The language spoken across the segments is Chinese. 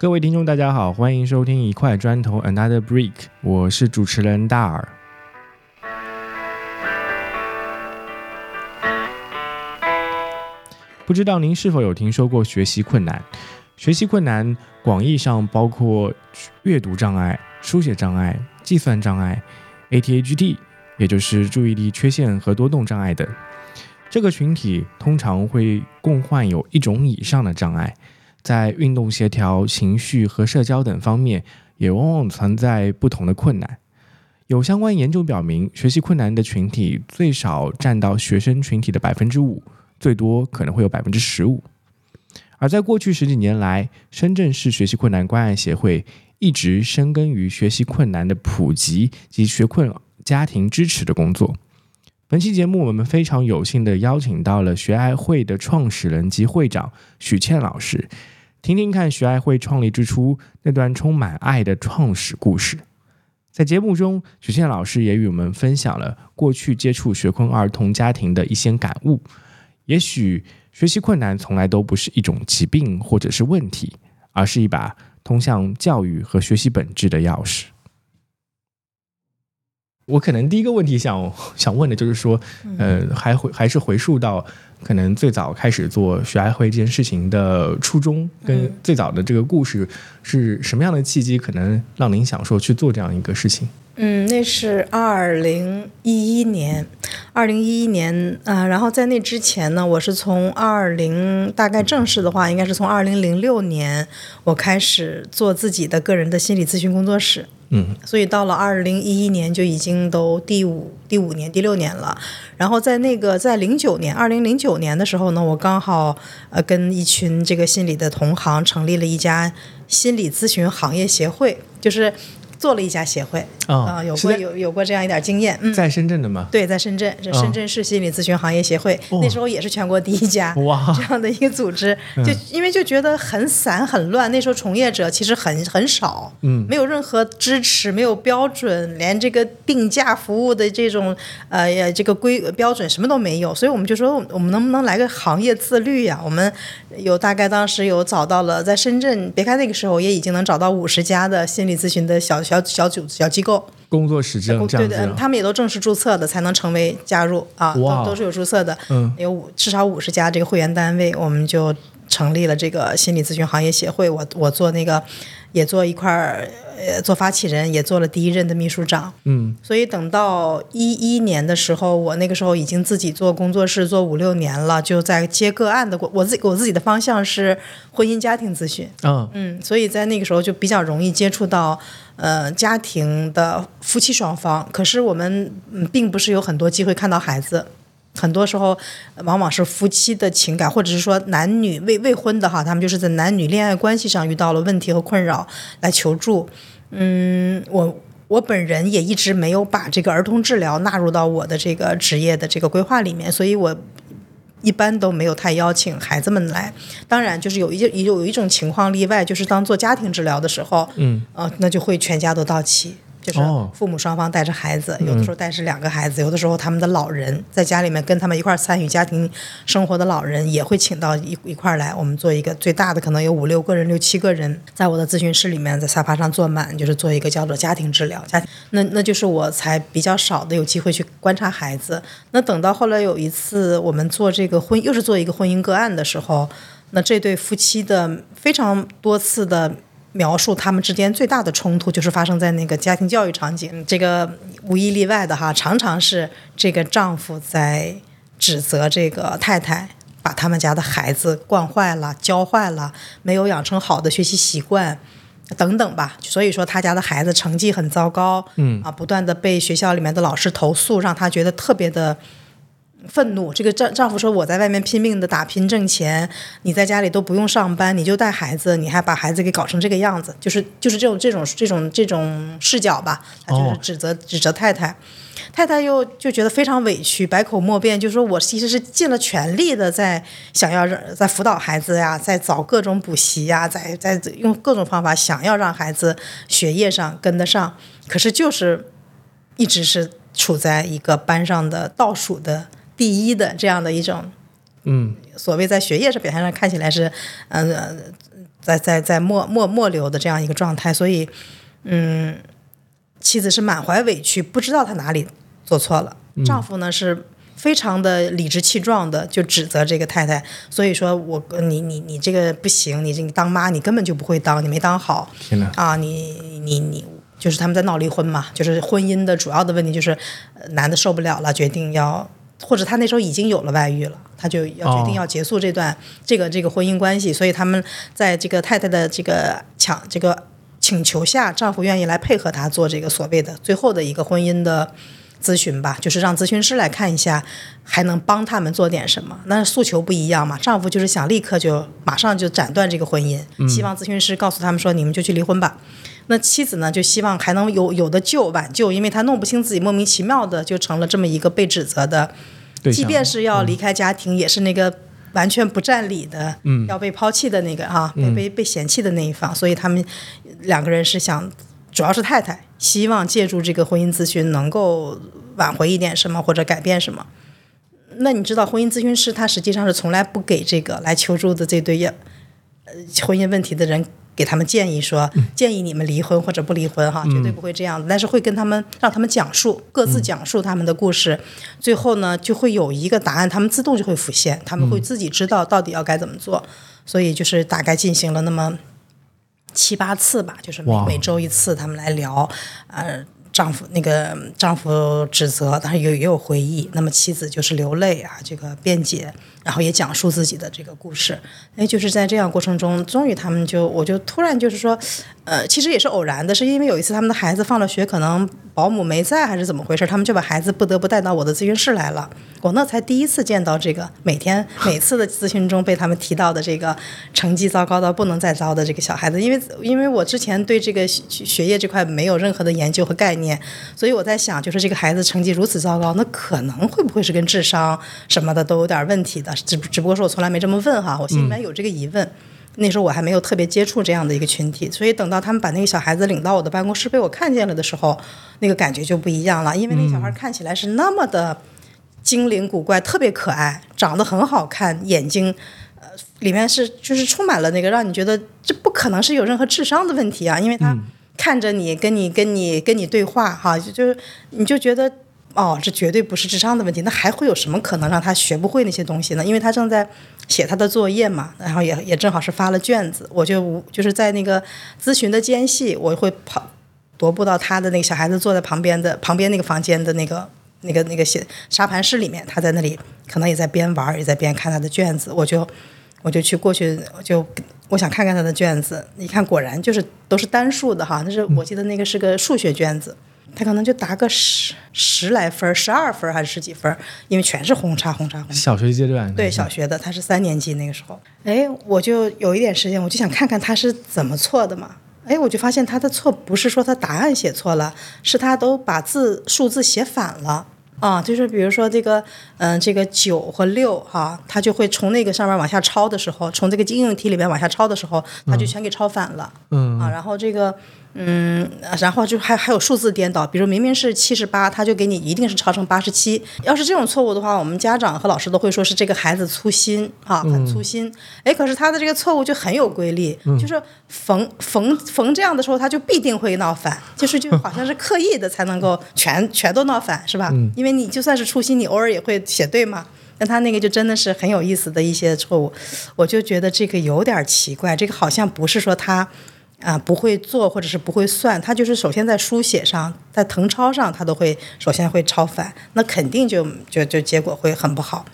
各位听众，大家好，欢迎收听一块砖头 Another Brick，我是主持人大耳。不知道您是否有听说过学习困难？学习困难广义上包括阅读障碍、书写障碍、计算障碍、ATHD，也就是注意力缺陷和多动障碍等。这个群体通常会共患有一种以上的障碍。在运动协调、情绪和社交等方面，也往往存在不同的困难。有相关研究表明，学习困难的群体最少占到学生群体的百分之五，最多可能会有百分之十五。而在过去十几年来，深圳市学习困难关爱协会一直深耕于学习困难的普及及学困家庭支持的工作。本期节目，我们非常有幸的邀请到了学爱会的创始人及会长许倩老师，听听看学爱会创立之初那段充满爱的创始故事。在节目中，许倩老师也与我们分享了过去接触学困儿童家庭的一些感悟。也许学习困难从来都不是一种疾病或者是问题，而是一把通向教育和学习本质的钥匙。我可能第一个问题想 想问的就是说，呃，还回还是回溯到可能最早开始做学爱会这件事情的初衷，跟最早的这个故事是什么样的契机，可能让您想说去做这样一个事情？嗯，那是二零一一年，二零一一年啊，然后在那之前呢，我是从二零大概正式的话，应该是从二零零六年我开始做自己的个人的心理咨询工作室。嗯，所以到了二零一一年就已经都第五第五年第六年了，然后在那个在零九年二零零九年的时候呢，我刚好呃跟一群这个心理的同行成立了一家心理咨询行业协会，就是。做了一家协会啊，有过有有过这样一点经验。嗯在深圳的吗？对，在深圳，这深圳市心理咨询行业协会，那时候也是全国第一家哇 这样的一个组织。就因为就觉得很散很乱，那时候从业者其实很很少，嗯，没有任何支持，没有标准，连这个定价服务的这种呃这个规标准什么都没有。所以我们就说，我们能不能来个行业自律呀？我们有大概当时有找到了在深圳，别看那个时候也已经能找到五十家的心理咨询的小。小小组小机构。工作室这样这样子，他们也都正式注册的，才能成为加入啊，都都是有注册的，嗯，有五至少五十家这个会员单位，我们就成立了这个心理咨询行业协会。我我做那个也做一块儿。呃，做发起人也做了第一任的秘书长，嗯，所以等到一一年的时候，我那个时候已经自己做工作室做五六年了，就在接个案的过，我自己我自己的方向是婚姻家庭咨询，嗯嗯，所以在那个时候就比较容易接触到呃家庭的夫妻双方，可是我们并不是有很多机会看到孩子。很多时候，往往是夫妻的情感，或者是说男女未未婚的哈，他们就是在男女恋爱关系上遇到了问题和困扰来求助。嗯，我我本人也一直没有把这个儿童治疗纳入到我的这个职业的这个规划里面，所以我一般都没有太邀请孩子们来。当然，就是有一有有一种情况例外，就是当做家庭治疗的时候，嗯，呃，那就会全家都到齐。就是父母双方带着孩子，有的时候带着两个孩子，有的时候他们的老人在家里面跟他们一块儿参与家庭生活的老人也会请到一一块儿来。我们做一个最大的可能有五六个人、六七个人，在我的咨询室里面，在沙发上坐满，就是做一个叫做家庭治疗。家那那就是我才比较少的有机会去观察孩子。那等到后来有一次我们做这个婚又是做一个婚姻个案的时候，那这对夫妻的非常多次的。描述他们之间最大的冲突，就是发生在那个家庭教育场景。这个无一例外的哈，常常是这个丈夫在指责这个太太，把他们家的孩子惯坏了、教坏了，没有养成好的学习习惯，等等吧。所以说，他家的孩子成绩很糟糕，嗯啊，不断的被学校里面的老师投诉，让他觉得特别的。愤怒，这个丈丈夫说：“我在外面拼命的打拼挣钱，你在家里都不用上班，你就带孩子，你还把孩子给搞成这个样子，就是就是这种这种这种这种视角吧。”他就是指责指责太太，太太又就觉得非常委屈，百口莫辩，就说我其实是尽了全力的在想要让在辅导孩子呀，在找各种补习呀，在在用各种方法想要让孩子学业上跟得上，可是就是一直是处在一个班上的倒数的。第一的这样的一种，嗯，所谓在学业上表现上看起来是，嗯，在在在末末末流的这样一个状态，所以，嗯，妻子是满怀委屈，不知道她哪里做错了。丈夫呢是非常的理直气壮的，就指责这个太太，所以说我你你你这个不行，你这你当妈你根本就不会当，你没当好。啊，你你你就是他们在闹离婚嘛，就是婚姻的主要的问题就是男的受不了了，决定要。或者他那时候已经有了外遇了，他就要决定要结束这段这个这个婚姻关系，所以他们在这个太太的这个抢这个请求下，丈夫愿意来配合他做这个所谓的最后的一个婚姻的咨询吧，就是让咨询师来看一下，还能帮他们做点什么。那诉求不一样嘛，丈夫就是想立刻就马上就斩断这个婚姻，希望咨询师告诉他们说，你们就去离婚吧。那妻子呢，就希望还能有有的救挽救，因为她弄不清自己莫名其妙的就成了这么一个被指责的，即便是要离开家庭，也是那个完全不占理的，要被抛弃的那个哈，被被被嫌弃的那一方。所以他们两个人是想，主要是太太希望借助这个婚姻咨询能够挽回一点什么或者改变什么。那你知道，婚姻咨询师他实际上是从来不给这个来求助的这对呃婚姻问题的人。给他们建议说，建议你们离婚或者不离婚哈，绝对不会这样。但是会跟他们让他们讲述各自讲述他们的故事，最后呢就会有一个答案，他们自动就会浮现，他们会自己知道到底要该怎么做。所以就是大概进行了那么七八次吧，就是每每周一次，他们来聊，呃。丈夫那个丈夫指责，但是也也有回忆。那么妻子就是流泪啊，这个辩解，然后也讲述自己的这个故事。哎，就是在这样过程中，终于他们就，我就突然就是说，呃，其实也是偶然的，是因为有一次他们的孩子放了学，可能保姆没在还是怎么回事，他们就把孩子不得不带到我的咨询室来了。我那才第一次见到这个每天每次的咨询中被他们提到的这个成绩糟糕到不能再糟的这个小孩子，因为因为我之前对这个学业这块没有任何的研究和概念，所以我在想，就是这个孩子成绩如此糟糕，那可能会不会是跟智商什么的都有点问题的？只只不过是我从来没这么问哈，我心里面有这个疑问。那时候我还没有特别接触这样的一个群体，所以等到他们把那个小孩子领到我的办公室被我看见了的时候，那个感觉就不一样了，因为那小孩看起来是那么的。精灵古怪，特别可爱，长得很好看，眼睛，呃，里面是就是充满了那个让你觉得这不可能是有任何智商的问题啊，因为他看着你，跟你跟你跟你对话哈，就就你就觉得哦，这绝对不是智商的问题，那还会有什么可能让他学不会那些东西呢？因为他正在写他的作业嘛，然后也也正好是发了卷子，我就就是在那个咨询的间隙，我会跑踱步到他的那个小孩子坐在旁边的旁边那个房间的那个。那个那个写沙盘室里面，他在那里可能也在边玩也在边看他的卷子。我就我就去过去，就我想看看他的卷子。一看，果然就是都是单数的哈。那是我记得那个是个数学卷子，他可能就答个十十来分十二分还是十几分因为全是红叉红叉红叉。小学阶段对小学的，他是三年级那个时候。哎，我就有一点时间，我就想看看他是怎么错的嘛。哎，我就发现他的错不是说他答案写错了，是他都把字数字写反了啊！就是比如说这个，嗯，这个九和六哈，他就会从那个上面往下抄的时候，从这个应用题里面往下抄的时候，他就全给抄反了。嗯啊，然后这个。嗯，然后就还还有数字颠倒，比如明明是七十八，他就给你一定是抄成八十七。要是这种错误的话，我们家长和老师都会说是这个孩子粗心啊，很粗心。哎，可是他的这个错误就很有规律，就是逢逢逢这样的时候，他就必定会闹反，就是就好像是刻意的才能够全全都闹反，是吧？因为你就算是粗心，你偶尔也会写对嘛。那他那个就真的是很有意思的一些错误，我就觉得这个有点奇怪，这个好像不是说他。啊，不会做或者是不会算，他就是首先在书写上，在誊抄上，他都会首先会抄反，那肯定就就就结果会很不好。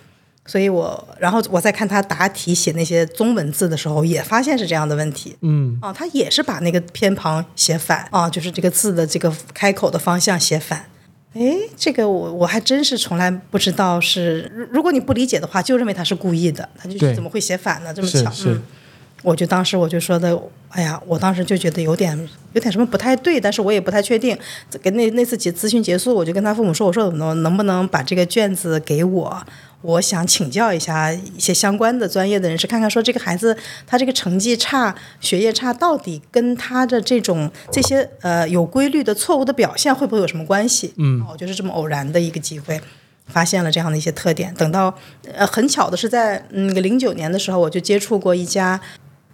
所以我然后我在看他答题写那些中文字的时候，也发现是这样的问题。嗯，啊，他也是把那个偏旁写反啊，就是这个字的这个开口的方向写反。哎，这个我我还真是从来不知道是，如果你不理解的话，就认为他是故意的，他就怎么会写反呢？这么巧，嗯。我就当时我就说的，哎呀，我当时就觉得有点有点什么不太对，但是我也不太确定。跟那那次结咨询结束，我就跟他父母说，我说能能不能把这个卷子给我？我想请教一下一些相关的专业的人士，看看说这个孩子他这个成绩差、学业差，到底跟他的这种这些呃有规律的错误的表现会不会有什么关系？嗯，我就是这么偶然的一个机会，发现了这样的一些特点。等到呃很巧的是在那个零九年的时候，我就接触过一家。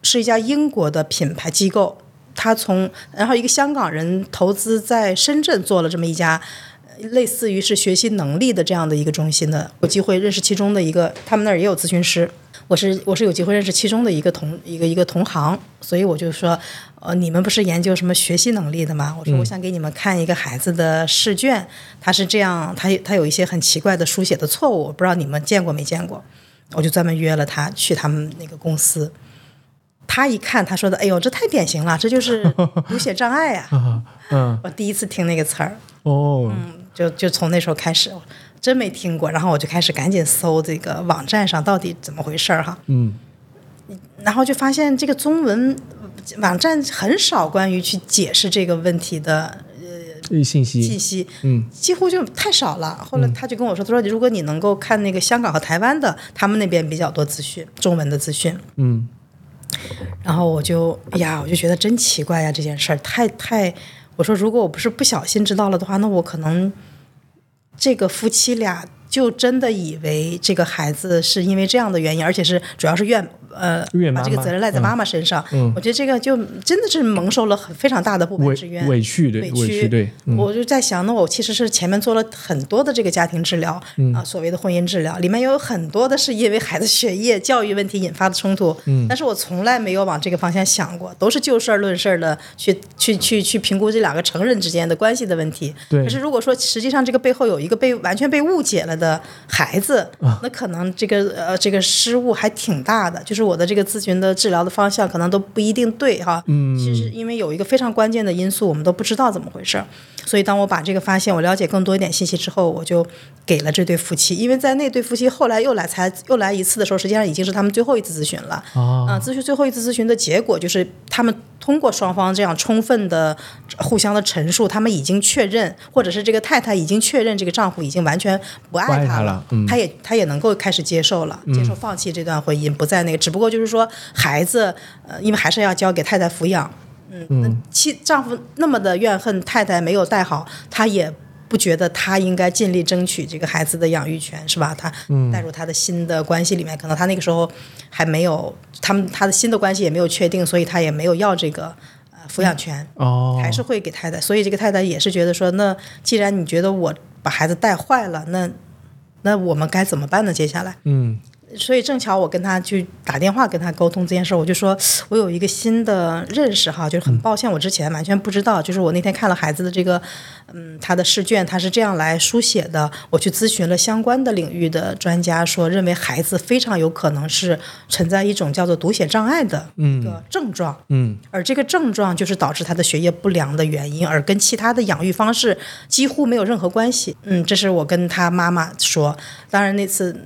是一家英国的品牌机构，他从然后一个香港人投资在深圳做了这么一家。类似于是学习能力的这样的一个中心的，有机会认识其中的一个，他们那儿也有咨询师。我是我是有机会认识其中的一个同一个一个同行，所以我就说，呃，你们不是研究什么学习能力的吗？我说我想给你们看一个孩子的试卷，他是这样，他他有一些很奇怪的书写的错误，我不知道你们见过没见过。我就专门约了他去他们那个公司，他一看，他说的，哎呦，这太典型了，这就是 读写障碍呀。嗯，我第一次听那个词儿。哦。嗯。就就从那时候开始，真没听过，然后我就开始赶紧搜这个网站上到底怎么回事儿哈。嗯。然后就发现这个中文网站很少关于去解释这个问题的呃信息信息，嗯，几乎就太少了。后来他就跟我说，他说如果你能够看那个香港和台湾的，他们那边比较多资讯，中文的资讯，嗯。然后我就哎呀，我就觉得真奇怪呀，这件事儿太太。我说，如果我不是不小心知道了的话，那我可能这个夫妻俩。就真的以为这个孩子是因为这样的原因，而且是主要是怨呃把这个责任赖在妈妈身上。我觉得这个就真的是蒙受了很非常大的不白之冤，委屈对委屈。对，我就在想，那我其实是前面做了很多的这个家庭治疗啊，所谓的婚姻治疗，里面有很多的是因为孩子学业、教育问题引发的冲突。嗯，但是我从来没有往这个方向想过，都是就事儿论事儿的去去去去评估这两个成人之间的关系的问题。对，可是如果说实际上这个背后有一个被完全被误解了。的孩子，那可能这个呃这个失误还挺大的，就是我的这个咨询的治疗的方向可能都不一定对哈。嗯，其实因为有一个非常关键的因素，我们都不知道怎么回事，所以当我把这个发现，我了解更多一点信息之后，我就给了这对夫妻，因为在那对夫妻后来又来才又来一次的时候，实际上已经是他们最后一次咨询了。啊，咨询最后一次咨询的结果就是他们。通过双方这样充分的互相的陈述，他们已经确认，或者是这个太太已经确认，这个丈夫已经完全不爱他了，他也他也能够开始接受了，接受放弃这段婚姻，不再那个，只不过就是说孩子，呃，因为还是要交给太太抚养，嗯，妻丈夫那么的怨恨太太没有带好，他也。不觉得他应该尽力争取这个孩子的养育权是吧？他带入他的新的关系里面，可能他那个时候还没有他们他的新的关系也没有确定，所以他也没有要这个呃抚养权，还是会给太太。所以这个太太也是觉得说，那既然你觉得我把孩子带坏了，那那我们该怎么办呢？接下来，嗯。所以正巧我跟他去打电话跟他沟通这件事，我就说我有一个新的认识哈，就是很抱歉我之前完全不知道，就是我那天看了孩子的这个，嗯，他的试卷他是这样来书写的，我去咨询了相关的领域的专家，说认为孩子非常有可能是存在一种叫做读写障碍的一个症状，嗯，而这个症状就是导致他的学业不良的原因，而跟其他的养育方式几乎没有任何关系，嗯，这是我跟他妈妈说，当然那次。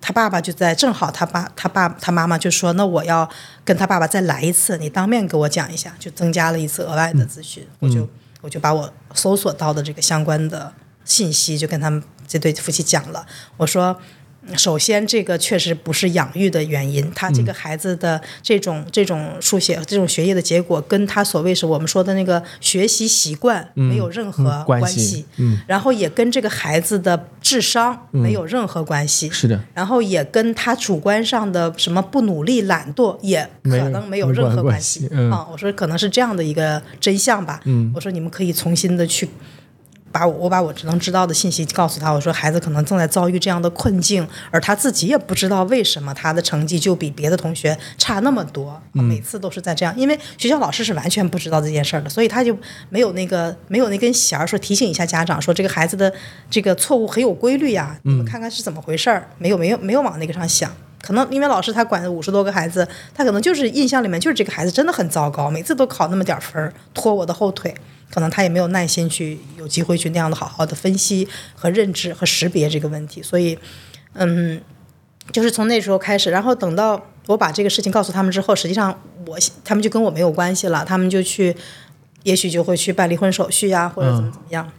他爸爸就在，正好他爸、他爸、他妈妈就说：“那我要跟他爸爸再来一次，你当面给我讲一下。”就增加了一次额外的咨询，我就我就把我搜索到的这个相关的信息就跟他们这对夫妻讲了，我说。首先，这个确实不是养育的原因，他这个孩子的这种这种书写、这种学业的结果，跟他所谓是我们说的那个学习习惯没有任何关系。嗯，然后也跟这个孩子的智商没有任何关系。是的。然后也跟他主观上的什么不努力、懒惰也可能没有任何关系。啊，我说可能是这样的一个真相吧。嗯，我说你们可以重新的去。把我我把我只能知道的信息告诉他，我说孩子可能正在遭遇这样的困境，而他自己也不知道为什么他的成绩就比别的同学差那么多，每次都是在这样，因为学校老师是完全不知道这件事儿的，所以他就没有那个没有那根弦儿说提醒一下家长说这个孩子的这个错误很有规律呀，你们看看是怎么回事儿，没有没有没有往那个上想，可能因为老师他管五十多个孩子，他可能就是印象里面就是这个孩子真的很糟糕，每次都考那么点儿分儿，拖我的后腿。可能他也没有耐心去有机会去那样的好好的分析和认知和识别这个问题，所以，嗯，就是从那时候开始，然后等到我把这个事情告诉他们之后，实际上我他们就跟我没有关系了，他们就去，也许就会去办离婚手续呀，或者怎么怎么样。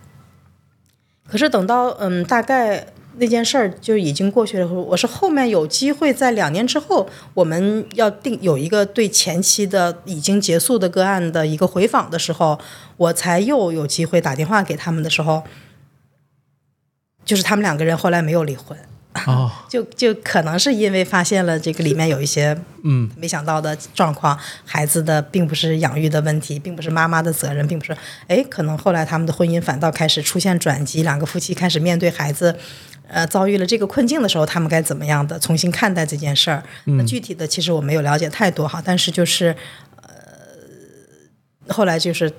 可是等到嗯，大概。那件事儿就已经过去了。我是后面有机会在两年之后，我们要定有一个对前期的已经结束的个案的一个回访的时候，我才又有机会打电话给他们的时候，就是他们两个人后来没有离婚。哦，就就可能是因为发现了这个里面有一些嗯没想到的状况，孩子的并不是养育的问题，并不是妈妈的责任，并不是哎，可能后来他们的婚姻反倒开始出现转机，两个夫妻开始面对孩子。呃，遭遇了这个困境的时候，他们该怎么样的重新看待这件事儿？那具体的其实我没有了解太多哈，但是就是呃，后来就是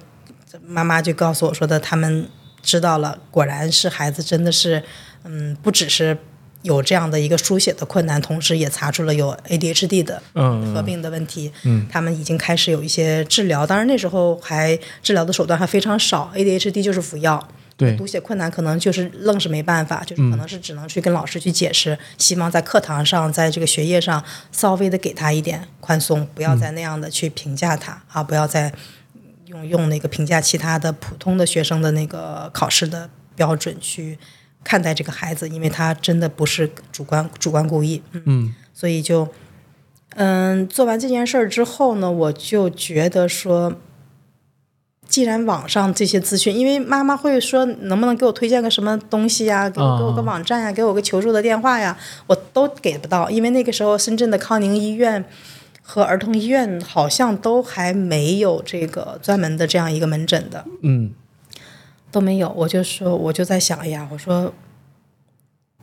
妈妈就告诉我说的，他们知道了，果然是孩子真的是，嗯，不只是有这样的一个书写的困难，同时也查出了有 ADHD 的嗯合并的问题。嗯，他们已经开始有一些治疗，当然那时候还治疗的手段还非常少，ADHD 就是服药。对读写困难可能就是愣是没办法，就是可能是只能去跟老师去解释，希望在课堂上，在这个学业上稍微的给他一点宽松，不要再那样的去评价他、啊，不要再用用那个评价其他的普通的学生的那个考试的标准去看待这个孩子，因为他真的不是主观主观故意，嗯，嗯所以就嗯做完这件事儿之后呢，我就觉得说。既然网上这些资讯，因为妈妈会说能不能给我推荐个什么东西呀、给我给我个网站呀、给我个求助的电话呀，我都给不到，因为那个时候深圳的康宁医院和儿童医院好像都还没有这个专门的这样一个门诊的，嗯都没有。我就说，我就在想，哎呀，我说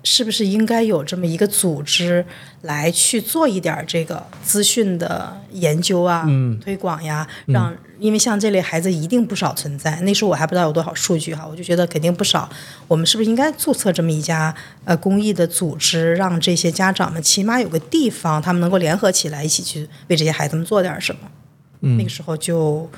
是不是应该有这么一个组织来去做一点这个资讯的研究啊、嗯推广呀，让因为像这类孩子一定不少存在。那时候我还不知道有多少数据哈，我就觉得肯定不少。我们是不是应该注册这么一家呃公益的组织，让这些家长们起码有个地方，他们能够联合起来一起去为这些孩子们做点什么？嗯那个时候就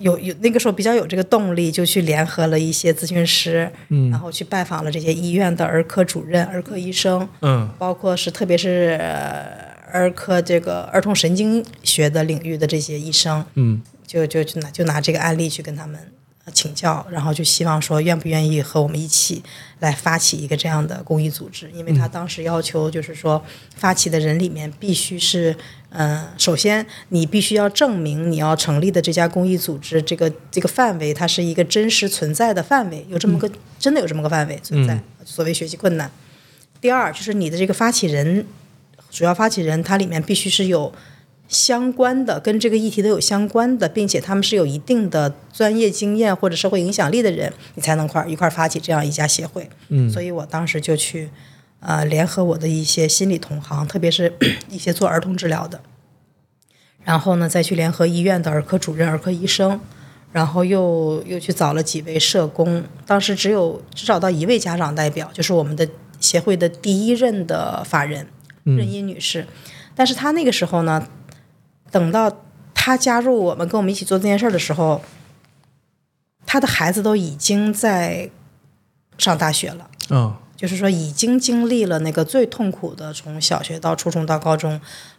有有那个时候比较有这个动力，就去联合了一些咨询师，嗯。然后去拜访了这些医院的儿科主任、儿科医生，嗯。包括是特别是呃儿科这个儿童神经学的领域的这些医生，嗯。就就就拿就拿这个案例去跟他们呃请教，然后就希望说愿不愿意和我们一起来发起一个这样的公益组织，因为他当时要求就是说发起的人里面必须是。嗯，首先你必须要证明你要成立的这家公益组织，这个这个范围它是一个真实存在的范围，有这么个、真的有这么个范围存在。所谓学习困难。第二就是你的这个发起人，主要发起人，它里面必须是有相关的，跟这个议题都有相关的，并且他们是有一定的专业经验或者社会影响力的人，你才能块一块儿发起这样一家协会。嗯所以我当时就去呃联合我的一些心理同行，特别是一些做儿童治疗的，然后呢再去联合医院的儿科主任、儿科医生。然后又又去找了几位社工，当时只有只找到一位家长代表，就是我们的协会的第一任的法人任英女士。但是她那个时候呢，等到他加入我们跟我们一起做这件事儿的时候，他的孩子都已经在上大学了。嗯就是说，已经经历了那个最痛苦的，从小学到初中到高中，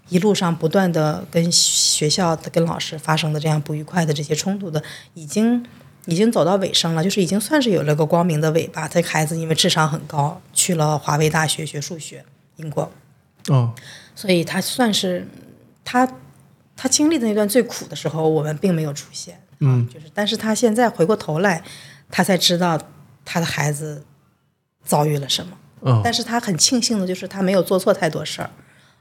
一路上不断的跟学校的、跟老师发生的这样不愉快的这些冲突的，已经已经走到尾声了，就是已经算是有了个光明的尾巴。这个孩子因为智商很高，去了华威大学学数学，英国，哦所以他算是他他经历的那段最苦的时候，我们并没有出现。嗯，就是，但是他现在回过头来，他才知道他的孩子遭遇了什么。哦但是他很庆幸的就是他没有做错太多事儿。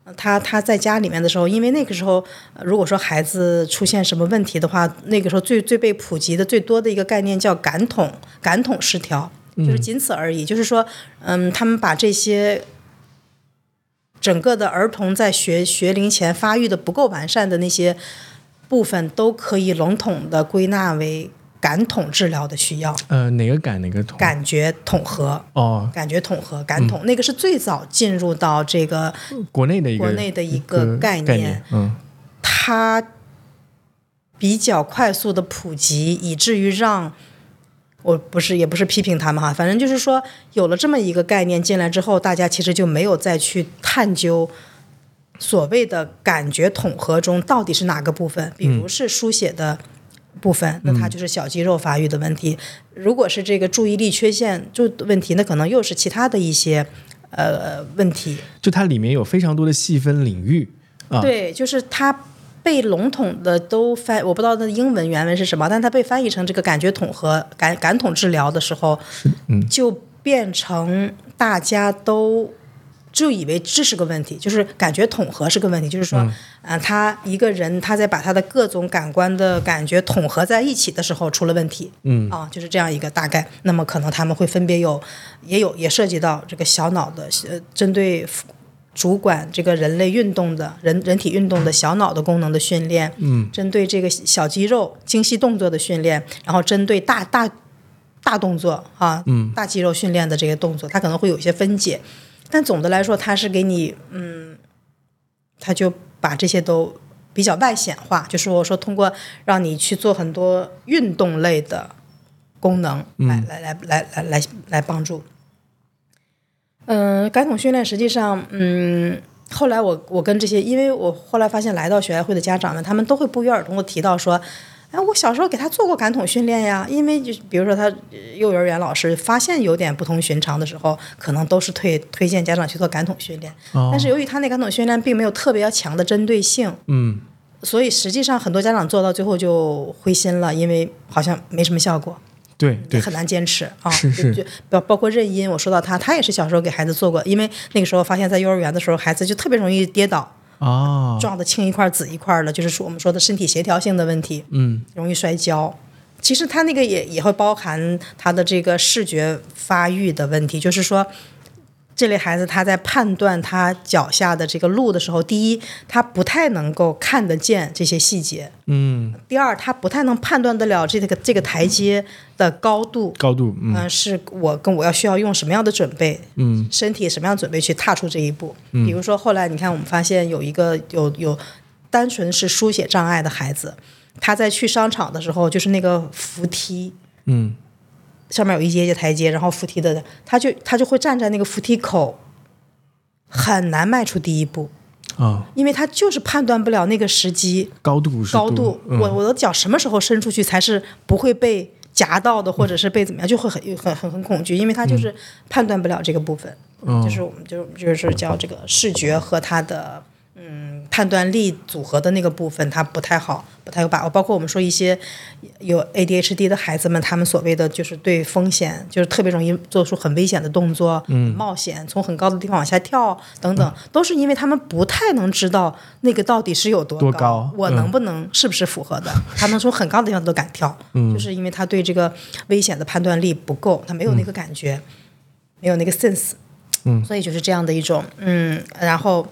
呃他他在家里面的时候，因为那个时候，呃如果说孩子出现什么问题的话，那个时候最最被普及的最多的一个概念叫感统感统失调，就是仅此而已。就是说，嗯，他们把这些整个的儿童在学学龄前发育的不够完善的那些部分，都可以笼统的归纳为感统治疗的需要，呃哪个感哪个统？感觉统合。哦。感觉统合、感统，那个是最早进入到这个国内的一个国内的一个概念。嗯。它比较快速的普及，以至于让我不是也不是批评他们哈，反正就是说有了这么一个概念进来之后，大家其实就没有再去探究所谓的感觉统合中到底是哪个部分，比如是书写的。部分，那它就是小肌肉发育的问题。如果是这个注意力缺陷就问题，那可能又是其他的一些呃问题。就它里面有非常多的细分领域啊，对，就是它被笼统的都翻，我不知道它的英文原文是什么，但它被翻译成这个感觉统合感感统治疗的时候，嗯就变成大家都就以为这是个问题，就是感觉统合是个问题，就是说，嗯，他一个人他在把他的各种感官的感觉统合在一起的时候出了问题，嗯啊，就是这样一个大概。那么可能他们会分别有，也有也涉及到这个小脑的，呃，针对。主管这个人类运动的人人体运动的小脑的功能的训练，嗯，针对这个小肌肉精细动作的训练，然后针对大大大动作啊，嗯，大肌肉训练的这些动作，它可能会有一些分解，但总的来说，它是给你，嗯，它就把这些都比较外显化，就是我说通过让你去做很多运动类的功能，来来来来来来来帮助。嗯，感统训练实际上，嗯，后来我我跟这些，因为我后来发现来到学爱会的家长们，他们都会不约而同的提到说，哎，我小时候给他做过感统训练呀。因为就比如说他幼儿园老师发现有点不同寻常的时候，可能都是推推荐家长去做感统训练。但是由于他那感统训练并没有特别强的针对性，嗯，所以实际上很多家长做到最后就灰心了，因为好像没什么效果。对对，很难坚持啊。是是，就包包括任音，我说到他，他也是小时候给孩子做过，因为那个时候发现，在幼儿园的时候，孩子就特别容易跌倒啊，撞的青一块紫一块的，就是说我们说的身体协调性的问题，嗯，容易摔跤。其实他那个也也会包含他的这个视觉发育的问题，就是说。这类孩子他在判断他脚下的这个路的时候，第一，他不太能够看得见这些细节，嗯；第二，他不太能判断得了这个这个台阶的高度，高度，嗯，是我跟我要需要用什么样的准备，嗯，身体什么样准备去踏出这一步。比如说后来你看，我们发现有一个有有单纯是书写障碍的孩子，他在去商场的时候，就是那个扶梯，嗯。上面有一阶阶台阶，然后扶梯的，他就他就会站在那个扶梯口，很难迈出第一步。啊，因为他就是判断不了那个时机高度高度，我我的脚什么时候伸出去才是不会被夹到的，或者是被怎么样，就会很很很很恐惧，因为他就是判断不了这个部分，就是我们就就是叫这个视觉和他的。嗯，判断力组合的那个部分，他不太好，不太有把握。包括我们说一些有 ADHD 的孩子们，他们所谓的就是对风险，就是特别容易做出很危险的动作，嗯，冒险，从很高的地方往下跳等等，都是因为他们不太能知道那个到底是有多高，我能不能是不是符合的。他能从很高的地方都敢跳，就是因为他对这个危险的判断力不够，他没有那个感觉，没有那个 sense，嗯，所以就是这样的一种，嗯，然后。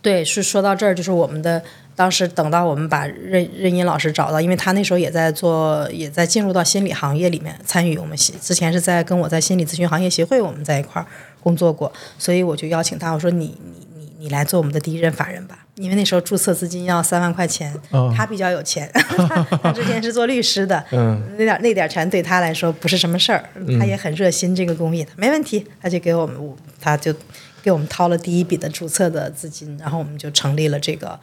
对，是说到这儿，就是我们的当时等到我们把任任音老师找到，因为他那时候也在做，也在进入到心理行业里面参与。我们之前是在跟我在心理咨询行业协会我们在一块儿工作过，所以我就邀请他，我说你你你你来做我们的第一任法人吧，因为那时候注册资金要三万块钱，他比较有钱，他之前是做律师的，嗯，那点那点钱对他来说不是什么事儿，他也很热心这个公益的，没问题，他就给我们，他就。给我们掏了第一笔的注册的资金，然后我们就成立了这个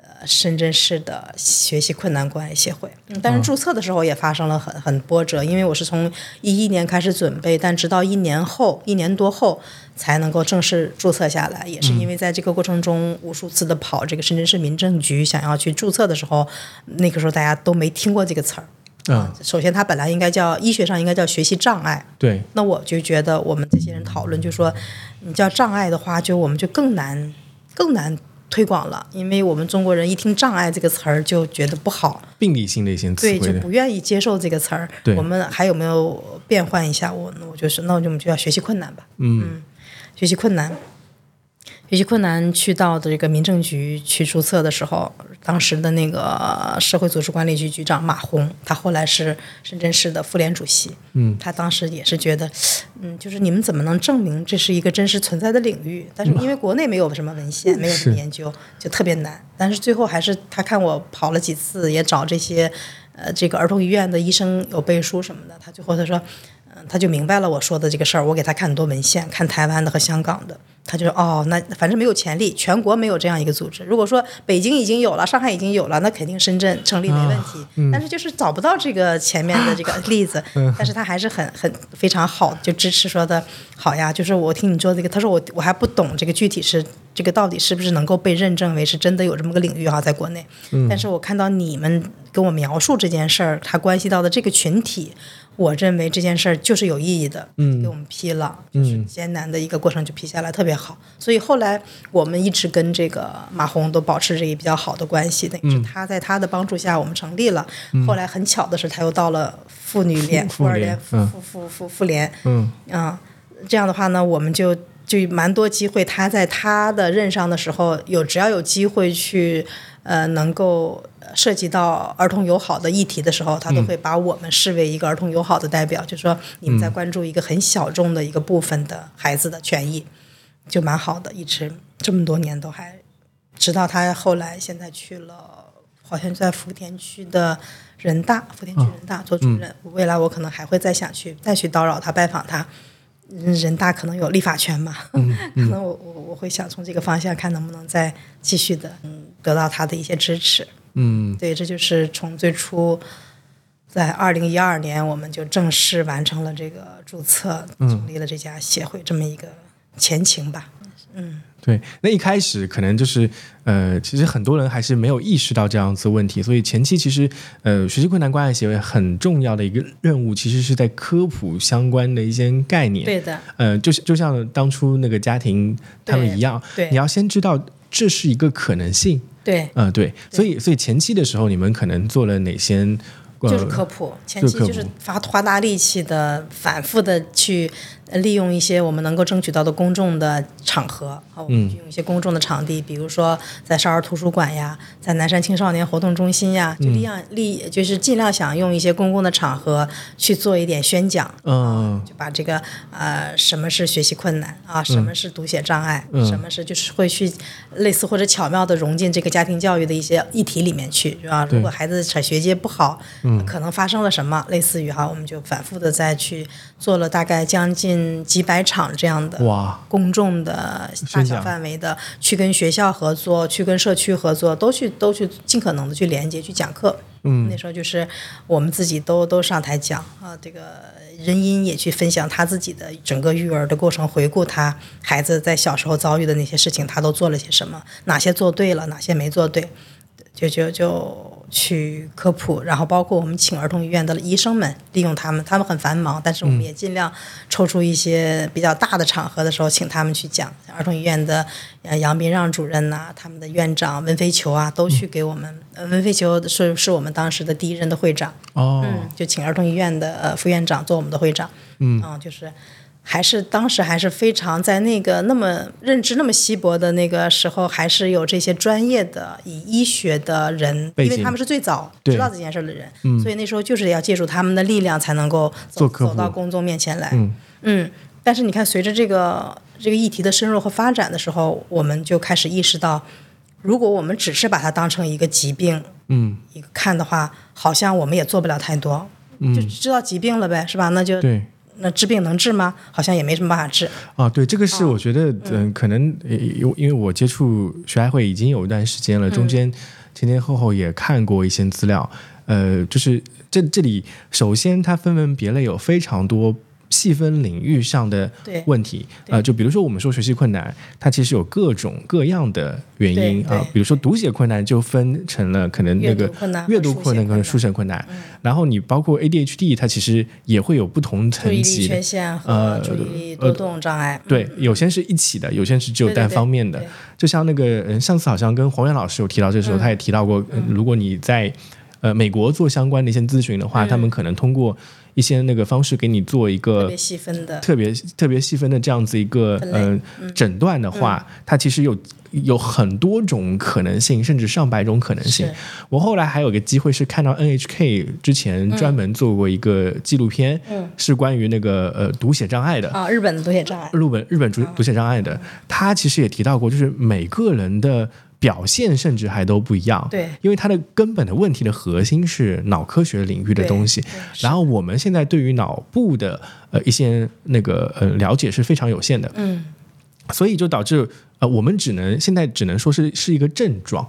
呃深圳市的学习困难关爱协会。但是注册的时候也发生了很很波折，因为我是从一一年开始准备，但直到一年后一年多后才能够正式注册下来。也是因为在这个过程中无数次的跑这个深圳市民政局想要去注册的时候，那个时候大家都没听过这个词儿。嗯，首先它本来应该叫医学上应该叫学习障碍。对。那我就觉得我们这些人讨论就说。你叫障碍的话，就我们就更难更难推广了，因为我们中国人一听“障碍”这个词儿就觉得不好，病理性的一些词对，就不愿意接受这个词儿。我们还有没有变换一下？我我就是那我们就要学习困难吧。嗯，学习困难。学习困难去到的这个民政局去注册的时候，当时的那个社会组织管理局局长马红，他后来是深圳市的妇联主席。嗯，他当时也是觉得，嗯，就是你们怎么能证明这是一个真实存在的领域？但是因为国内没有什么文献，没有什么研究，就特别难。但是最后还是他看我跑了几次，也找这些呃这个儿童医院的医生有背书什么的，他最后他说。他就明白了我说的这个事儿，我给他看很多文献，看台湾的和香港的，他就说哦，那反正没有潜力，全国没有这样一个组织。如果说北京已经有了，上海已经有了，那肯定深圳成立没问题。但是就是找不到这个前面的这个例子，但是他还是很很非常好，就支持说的好呀。就是我听你做这个，他说我我还不懂这个具体是这个到底是不是能够被认证为是真的有这么个领域哈，在国内。但是我看到你们跟我描述这件事儿，它关系到的这个群体。我认为这件事儿就是有意义的，嗯，给我们批了，就是艰难的一个过程就批下来，特别好。所以后来我们一直跟这个马红都保持着一个比较好的关系，等于是他在他的帮助下，我们成立了。后来很巧的是，他又到了妇女联、妇儿联、妇妇妇妇妇联，嗯啊，这样的话呢，我们就。就蛮多机会，他在他的任上的时候，有只要有机会去，呃，能够涉及到儿童友好的议题的时候，他都会把我们视为一个儿童友好的代表，就说你们在关注一个很小众的一个部分的孩子的权益，就蛮好的，一直这么多年都还，直到他后来现在去了，好像在福田区的人大，福田区人大做主任，未来我可能还会再想去再去叨扰他拜访他。人大可能有立法权嘛？可能我我我会想从这个方向看能不能再继续的嗯得到他的一些支持。嗯，对，这就是从最初在二零一二年我们就正式完成了这个注册，成立了这家协会这么一个前情吧。嗯。对，那一开始可能就是，呃，其实很多人还是没有意识到这样子问题，所以前期其实，呃，学习困难关爱协会很重要的一个任务，其实是在科普相关的一些概念。对的，呃，就是就像当初那个家庭他们一样，对，你要先知道这是一个可能性。对，嗯，对，所以所以前期的时候，你们可能做了哪些？就是科普，前期就是花花大力气的，反复的去利用一些我们能够争取到的公众的场合，啊，我们用一些公众的场地，比如说在少儿图书馆呀，在南山青少年活动中心呀，就利样利，就是尽量想用一些公共的场合去做一点宣讲，嗯，就把这个呃什么是学习困难啊，什么是读写障碍，什么是就是会去类似或者巧妙的融进这个家庭教育的一些议题里面去，是吧？如果孩子学阶不好。可能发生了什么？类似于哈，我们就反复的再去做了大概将近几百场这样的哇公众的大小范围的，去跟学校合作，去跟社区合作，都去都去尽可能的去连接去讲课。嗯，那时候就是我们自己都都上台讲啊，这个任音也去分享他自己的整个育儿的过程，回顾他孩子在小时候遭遇的那些事情，他都做了些什么，哪些做对了，哪些没做对，就就就。去科普，然后包括我们请儿童医院的医生们，利用他们，他们很繁忙，但是我们也尽量抽出一些比较大的场合的时候，请他们去讲。儿童医院的杨斌让主任呐，他们的院长温飞球啊，都去给我们。温飞球是是我们当时的第一任的会长，哦，嗯，就请儿童医院的呃副院长做我们的会长，嗯，啊，就是。还是当时还是非常在那个那么认知那么稀薄的那个时候，还是有这些专业的以医学的人，因为他们是最早知道这件事的人，所以那时候就是要借助他们的力量才能够走走到公众面前来。嗯，但是你看，随着这个这个议题的深入和发展的时候，我们就开始意识到，如果我们只是把它当成一个疾病，嗯，一个看的话，好像我们也做不了太多，就知道疾病了呗，是吧？那就对。那治病能治吗？好像也没什么办法治啊。对，这个是我觉得，嗯，可能因因为我接触学爱会已经有一段时间了，中间前前后后也看过一些资料，呃，就是这这里首先它分门别类有非常多。细分领域上的问题，呃，就比如说我们说学习困难，它其实有各种各样的原因啊。比如说读写困难就分成了可能那个阅读困难跟书写困难，然后你包括 ADHD，它其实也会有不同层级缺陷和注意力多动障碍。对，有些是一起的，有些是只有单方面的。就像那个上次好像跟黄源老师有提到，这时候他也提到过，如果你在呃美国做相关的一些咨询的话，他们可能通过。一些那个方式给你做一个特别细分的、特别特别细分的这样子一个呃诊断的话，它其实有有很多种可能性，甚至上百种可能性。我后来还有个机会是看到 NHK 之前专门做过一个纪录片，是关于那个呃读写障碍的。啊，日本的读写障碍，日本日本读读写障碍的，他其实也提到过，就是每个人的。表现甚至还都不一样，对，因为它的根本的问题的核心是脑科学领域的东西，然后我们现在对于脑部的呃一些那个呃了解是非常有限的，嗯，所以就导致呃我们只能现在只能说是是一个症状，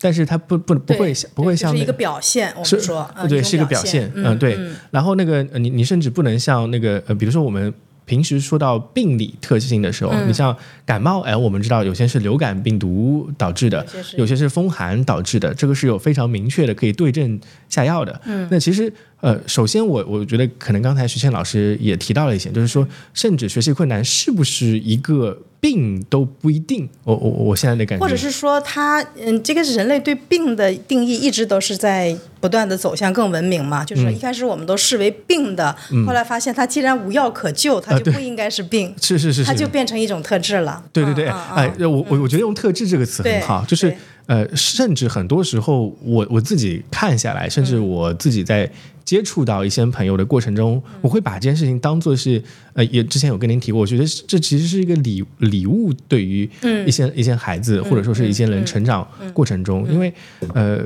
但是它不不不会不会像是一个表现，我们说对是一个表现，嗯对，然后那个你你甚至不能像那个呃比如说我们。平时说到病理特性的时候，你像感冒，哎，我们知道有些是流感病毒导致的，有些是风寒导致的，这个是有非常明确的可以对症下药的。嗯，那其实呃，首先我我觉得可能刚才徐倩老师也提到了一些，就是说，甚至学习困难是不是一个。病都不一定，我我我现在的感觉，或者是说他，嗯，这个人类对病的定义一直都是在不断的走向更文明嘛，就是一开始我们都视为病的，后来发现它既然无药可救，它就不应该是病，是是是，它就变成一种特质了。对对对，哎，我我我觉得用特质这个词很好，就是呃，甚至很多时候我我自己看下来，甚至我自己在。接触到一些朋友的过程中，我会把这件事情当做是，呃，也之前有跟您提过，我觉得这其实是一个礼礼物，对于一些一些孩子，或者说是一些人成长过程中，因为，呃，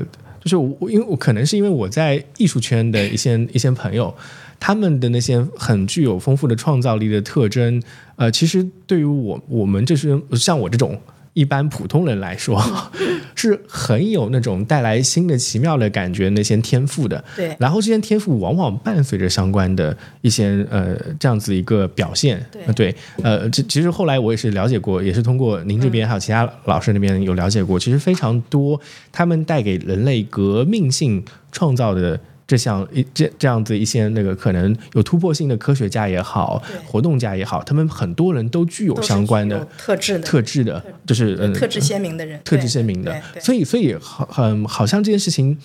就是我，因为我可能是因为我在艺术圈的一些一些朋友，他们的那些很具有丰富的创造力的特征，呃，其实对于我我们这是像我这种。一般普通人来说，是很有那种带来新的奇妙的感觉那些天赋的。对，然后这些天赋往往伴随着相关的一些呃这样子一个表现。对，对，呃，其其实后来我也是了解过，也是通过您这边还有其他老师那边有了解过，其实非常多他们带给人类革命性创造的。这像一这这样子一些那个可能有突破性的科学家也好，活动家也好，他们很多人都具有相关的特质的特质的，就是嗯特质鲜明的人，特质鲜明的。所以所以好很好像这件事情，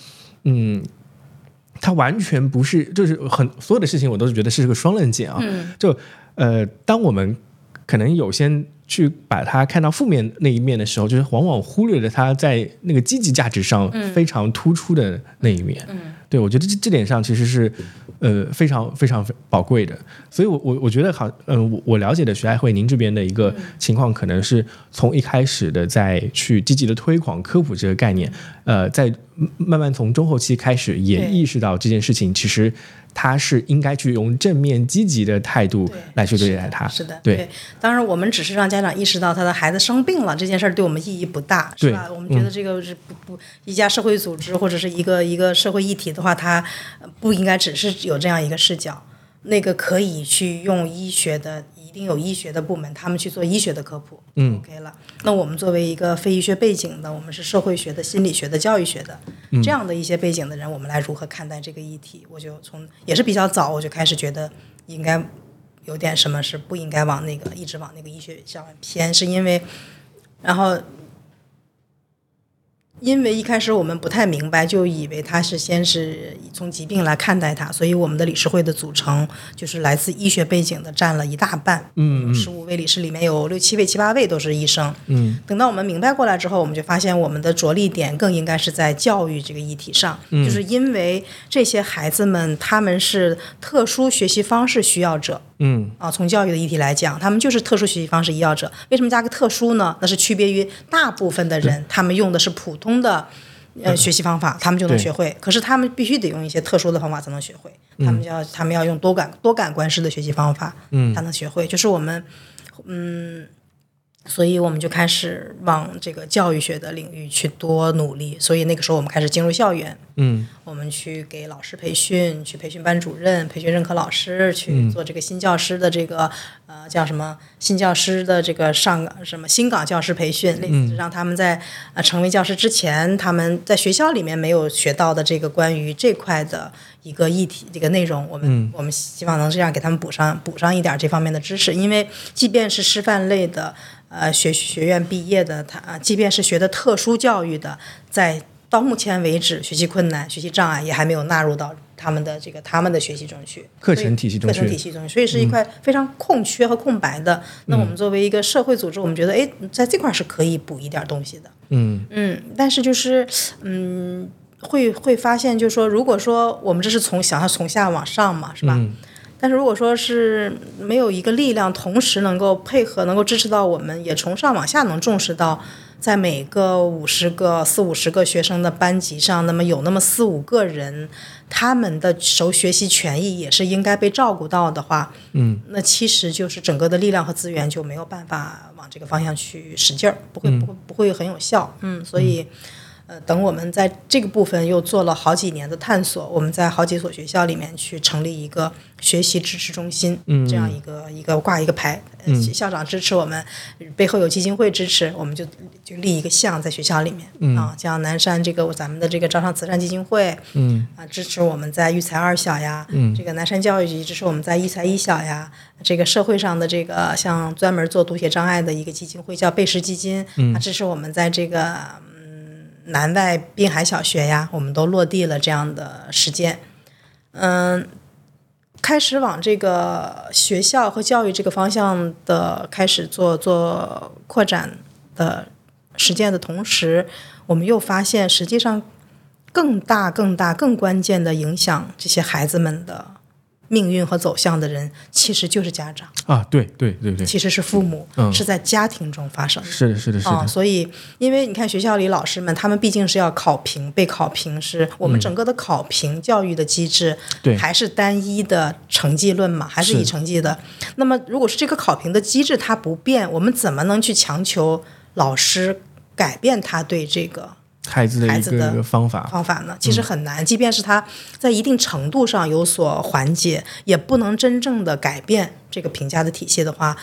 嗯，它完全不是，就是很所有的事情我都是觉得是个双刃剑啊。就呃，当我们可能有些去把它看到负面那一面的时候，就是往往忽略了它在那个积极价值上非常突出的那一面。嗯。对，我觉得这这点上其实是，呃，非常非常宝贵的。所以，我我我觉得好，嗯，我我了解的徐爱慧，您这边的一个情况，可能是从一开始的在去积极的推广科普这个概念，呃，在慢慢从中后期开始，也意识到这件事情其实。他是应该去用正面积极的态度来去对待他，是的，对。当然，我们只是让家长意识到他的孩子生病了这件事儿对我们意义不大，是吧？我们觉得这个是不不一家社会组织或者是一个一个社会议题的话，它不应该只是有这样一个视角，那个可以去用医学的。一定有医学的部门，他们去做医学的科普，嗯，OK 了。那我们作为一个非医学背景的，我们是社会学的、心理学的、教育学的这样的一些背景的人，我们来如何看待这个议题？我就从也是比较早，我就开始觉得应该有点什么是不应该往那个一直往那个医学上偏，是因为然后。因为一开始我们不太明白，就以为他是先是从疾病来看待他，所以我们的理事会的组成就是来自医学背景的占了一大半。嗯十五位理事里面有六七位、七八位都是医生。嗯。等到我们明白过来之后，我们就发现我们的着力点更应该是在教育这个议题上。嗯。就是因为这些孩子们他们是特殊学习方式需要者。嗯。啊，从教育的议题来讲，他们就是特殊学习方式需要者。为什么加个特殊呢？那是区别于大部分的人，他们用的是普通。的呃学习方法，他们就能学会。可是他们必须得用一些特殊的方法才能学会。他们要他们要用多感多感官式的学习方法，嗯，才能学会。就是我们，嗯。所以我们就开始往这个教育学的领域去多努力。所以那个时候我们开始进入校园，嗯，我们去给老师培训，去培训班主任，培训任课老师，去做这个新教师的这个呃叫什么？新教师的这个上什么新岗教师培训，类似让他们在呃成为教师之前，他们在学校里面没有学到的这个关于这块的一个议题这个内容，我们我们希望能这样给他们补上补上一点这方面的知识，因为即便是师范类的。呃，学学院毕业的他，即便是学的特殊教育的，在到目前为止，学习困难、学习障碍也还没有纳入到他们的这个他们的学习中去。课程体系中，课程体系中，所以是一块非常空缺和空白的。那我们作为一个社会组织，我们觉得，哎，在这块是可以补一点东西的。嗯嗯，但是就是，嗯，会会发现，就是说，如果说我们这是从想要从下往上嘛，是吧？但是如果说是没有一个力量同时能够配合，能够支持到我们，也从上往下能重视到，在每个五十个、四五十个学生的班级上，那么有那么四五个人，他们的受学习权益也是应该被照顾到的话，嗯，那其实就是整个的力量和资源就没有办法往这个方向去使劲儿，不会不会不会很有效，嗯，所以。呃，等我们在这个部分又做了好几年的探索，我们在好几所学校里面去成立一个学习支持中心，这样一个一个挂一个牌，校长支持我们，背后有基金会支持，我们就就立一个像在学校里面啊，像南山这个咱们的这个招商慈善基金会，嗯啊支持我们在育才二小呀，这个南山教育局支持我们在育才一小呀，这个社会上的这个像专门做读写障碍的一个基金会叫贝氏基金，啊支持我们在这个。南外滨海小学呀，我们都落地了这样的实践，嗯，开始往这个学校和教育这个方向的开始做做扩展的实践的同时，我们又发现，实际上更大、更大、更关键的影响这些孩子们的。命运和走向的人其实就是家长啊，对对对对，其实是父母，是在家庭中发生的。是的，是的，是的。所以，因为你看学校里老师们，他们毕竟是要考评、被考评，是我们整个的考评教育的机制，对，还是单一的成绩论嘛，还是以成绩的。那么，如果是这个考评的机制它不变，我们怎么能去强求老师改变他对这个？孩子的一个方法方法呢，其实很难。即便是他在一定程度上有所缓解，也不能真正的改变这个评价的体系的话，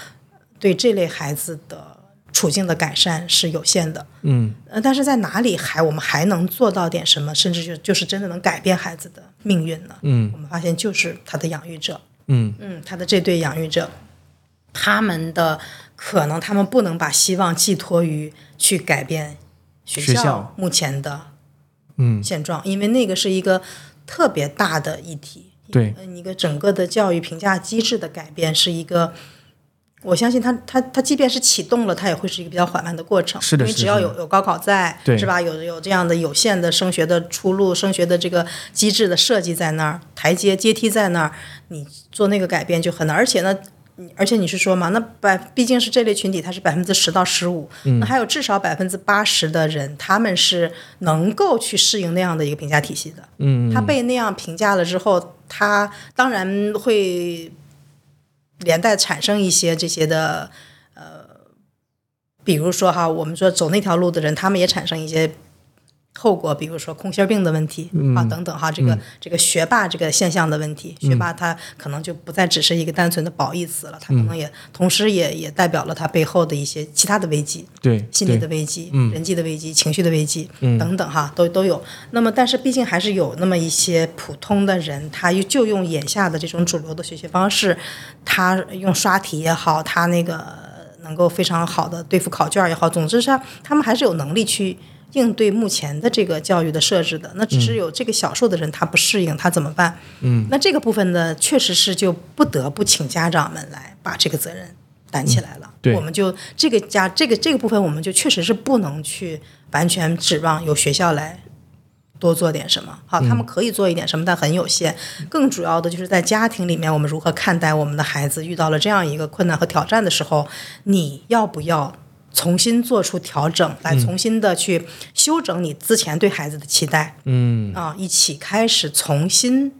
对这类孩子的处境的改善是有限的。嗯，呃，但是在哪里还我们还能做到点什么，甚至就就是真的能改变孩子的命运呢？嗯，我们发现就是他的养育者。嗯嗯，他的这对养育者，他们的可能他们不能把希望寄托于去改变。学校。目前的嗯。现状，因为那个是一个特别大的议题，对，一个整个的教育评价机制的改变是一个，我相信它它它即便是启动了，它也会是一个比较缓慢的过程，是的，因为只要有有高考在，是吧？有有这样的有限的升学的出路，升学的这个机制的设计在那儿，台阶阶梯在那儿，你做那个改变就很难，而且呢。而且你是说嘛？那百毕竟是这类群体，它是百分之十到十五，那还有至少百分之八十的人，他们是能够去适应那样的一个评价体系的。嗯，他被那样评价了之后，他当然会连带产生一些这些的，呃，比如说哈，我们说走那条路的人，他们也产生一些。后果，比如说空心病的问题啊，等等哈，这个这个学霸这个现象的问题，学霸他可能就不再只是一个单纯的褒义词了，他可能也同时也也代表了他背后的一些其他的危机，对，心理的危机，人际的危机，情绪的危机等等哈，都都有。那么，但是毕竟还是有那么一些普通的人，他又就用眼下的这种主流的学习方式，他用刷题也好，他那个能够非常好的对付考卷也好，总之是他们还是有能力去。应对目前的这个教育的设置的，那只是有这个小数的人他不适应，他怎么办？嗯，那这个部分呢，确实是就不得不请家长们来把这个责任担起来了。对，我们就这个家这个这个部分，我们就确实是不能去完全指望由学校来多做点什么。好，他们可以做一点什么，但很有限。更主要的就是在家庭里面，我们如何看待我们的孩子遇到了这样一个困难和挑战的时候，你要不要？重新做出调整，来重新的去修整你之前对孩子的期待，嗯。啊，一起开始重新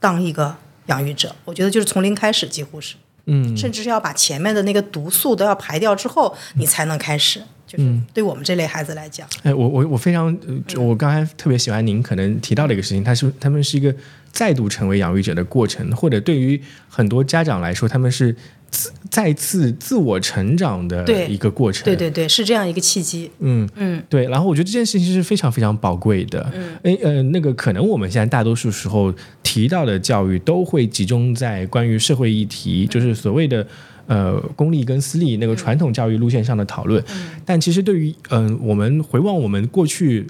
当一个养育者。我觉得就是从零开始，几乎是，嗯，甚至是要把前面的那个毒素都要排掉之后，你才能开始。就是对我们这类孩子来讲，哎，我我我非常，我刚才特别喜欢您可能提到的一个事情，他是他们是一个再度成为养育者的过程，或者对于很多家长来说，他们是自。再次自我成长的一个过程，对对对，是这样一个契机。嗯嗯，对。然后我觉得这件事情是非常非常宝贵的。嗯，诶呃，那个可能我们现在大多数时候提到的教育都会集中在关于社会议题，就是所谓的呃公立跟私立那个传统教育路线上的讨论。嗯，但其实对于嗯我们回望我们过去。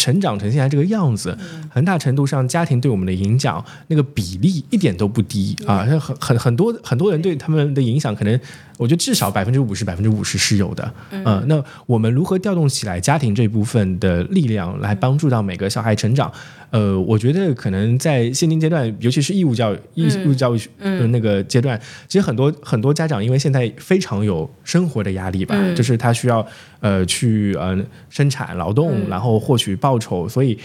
成长成现在这个样子，很大程度上家庭对我们的影响那个比例一点都不低啊！很很很多很多人对他们的影响，可能我觉得至少百分之五十、百分之五十是有的。嗯，那我们如何调动起来家庭这部分的力量，来帮助到每个小孩成长？呃，我觉得可能在现今阶段，尤其是义务教育、义务教育的那个阶段，其实很多很多家长因为现在非常有生活的压力吧，就是他需要呃去呃生产劳动，然后获取报酬，所以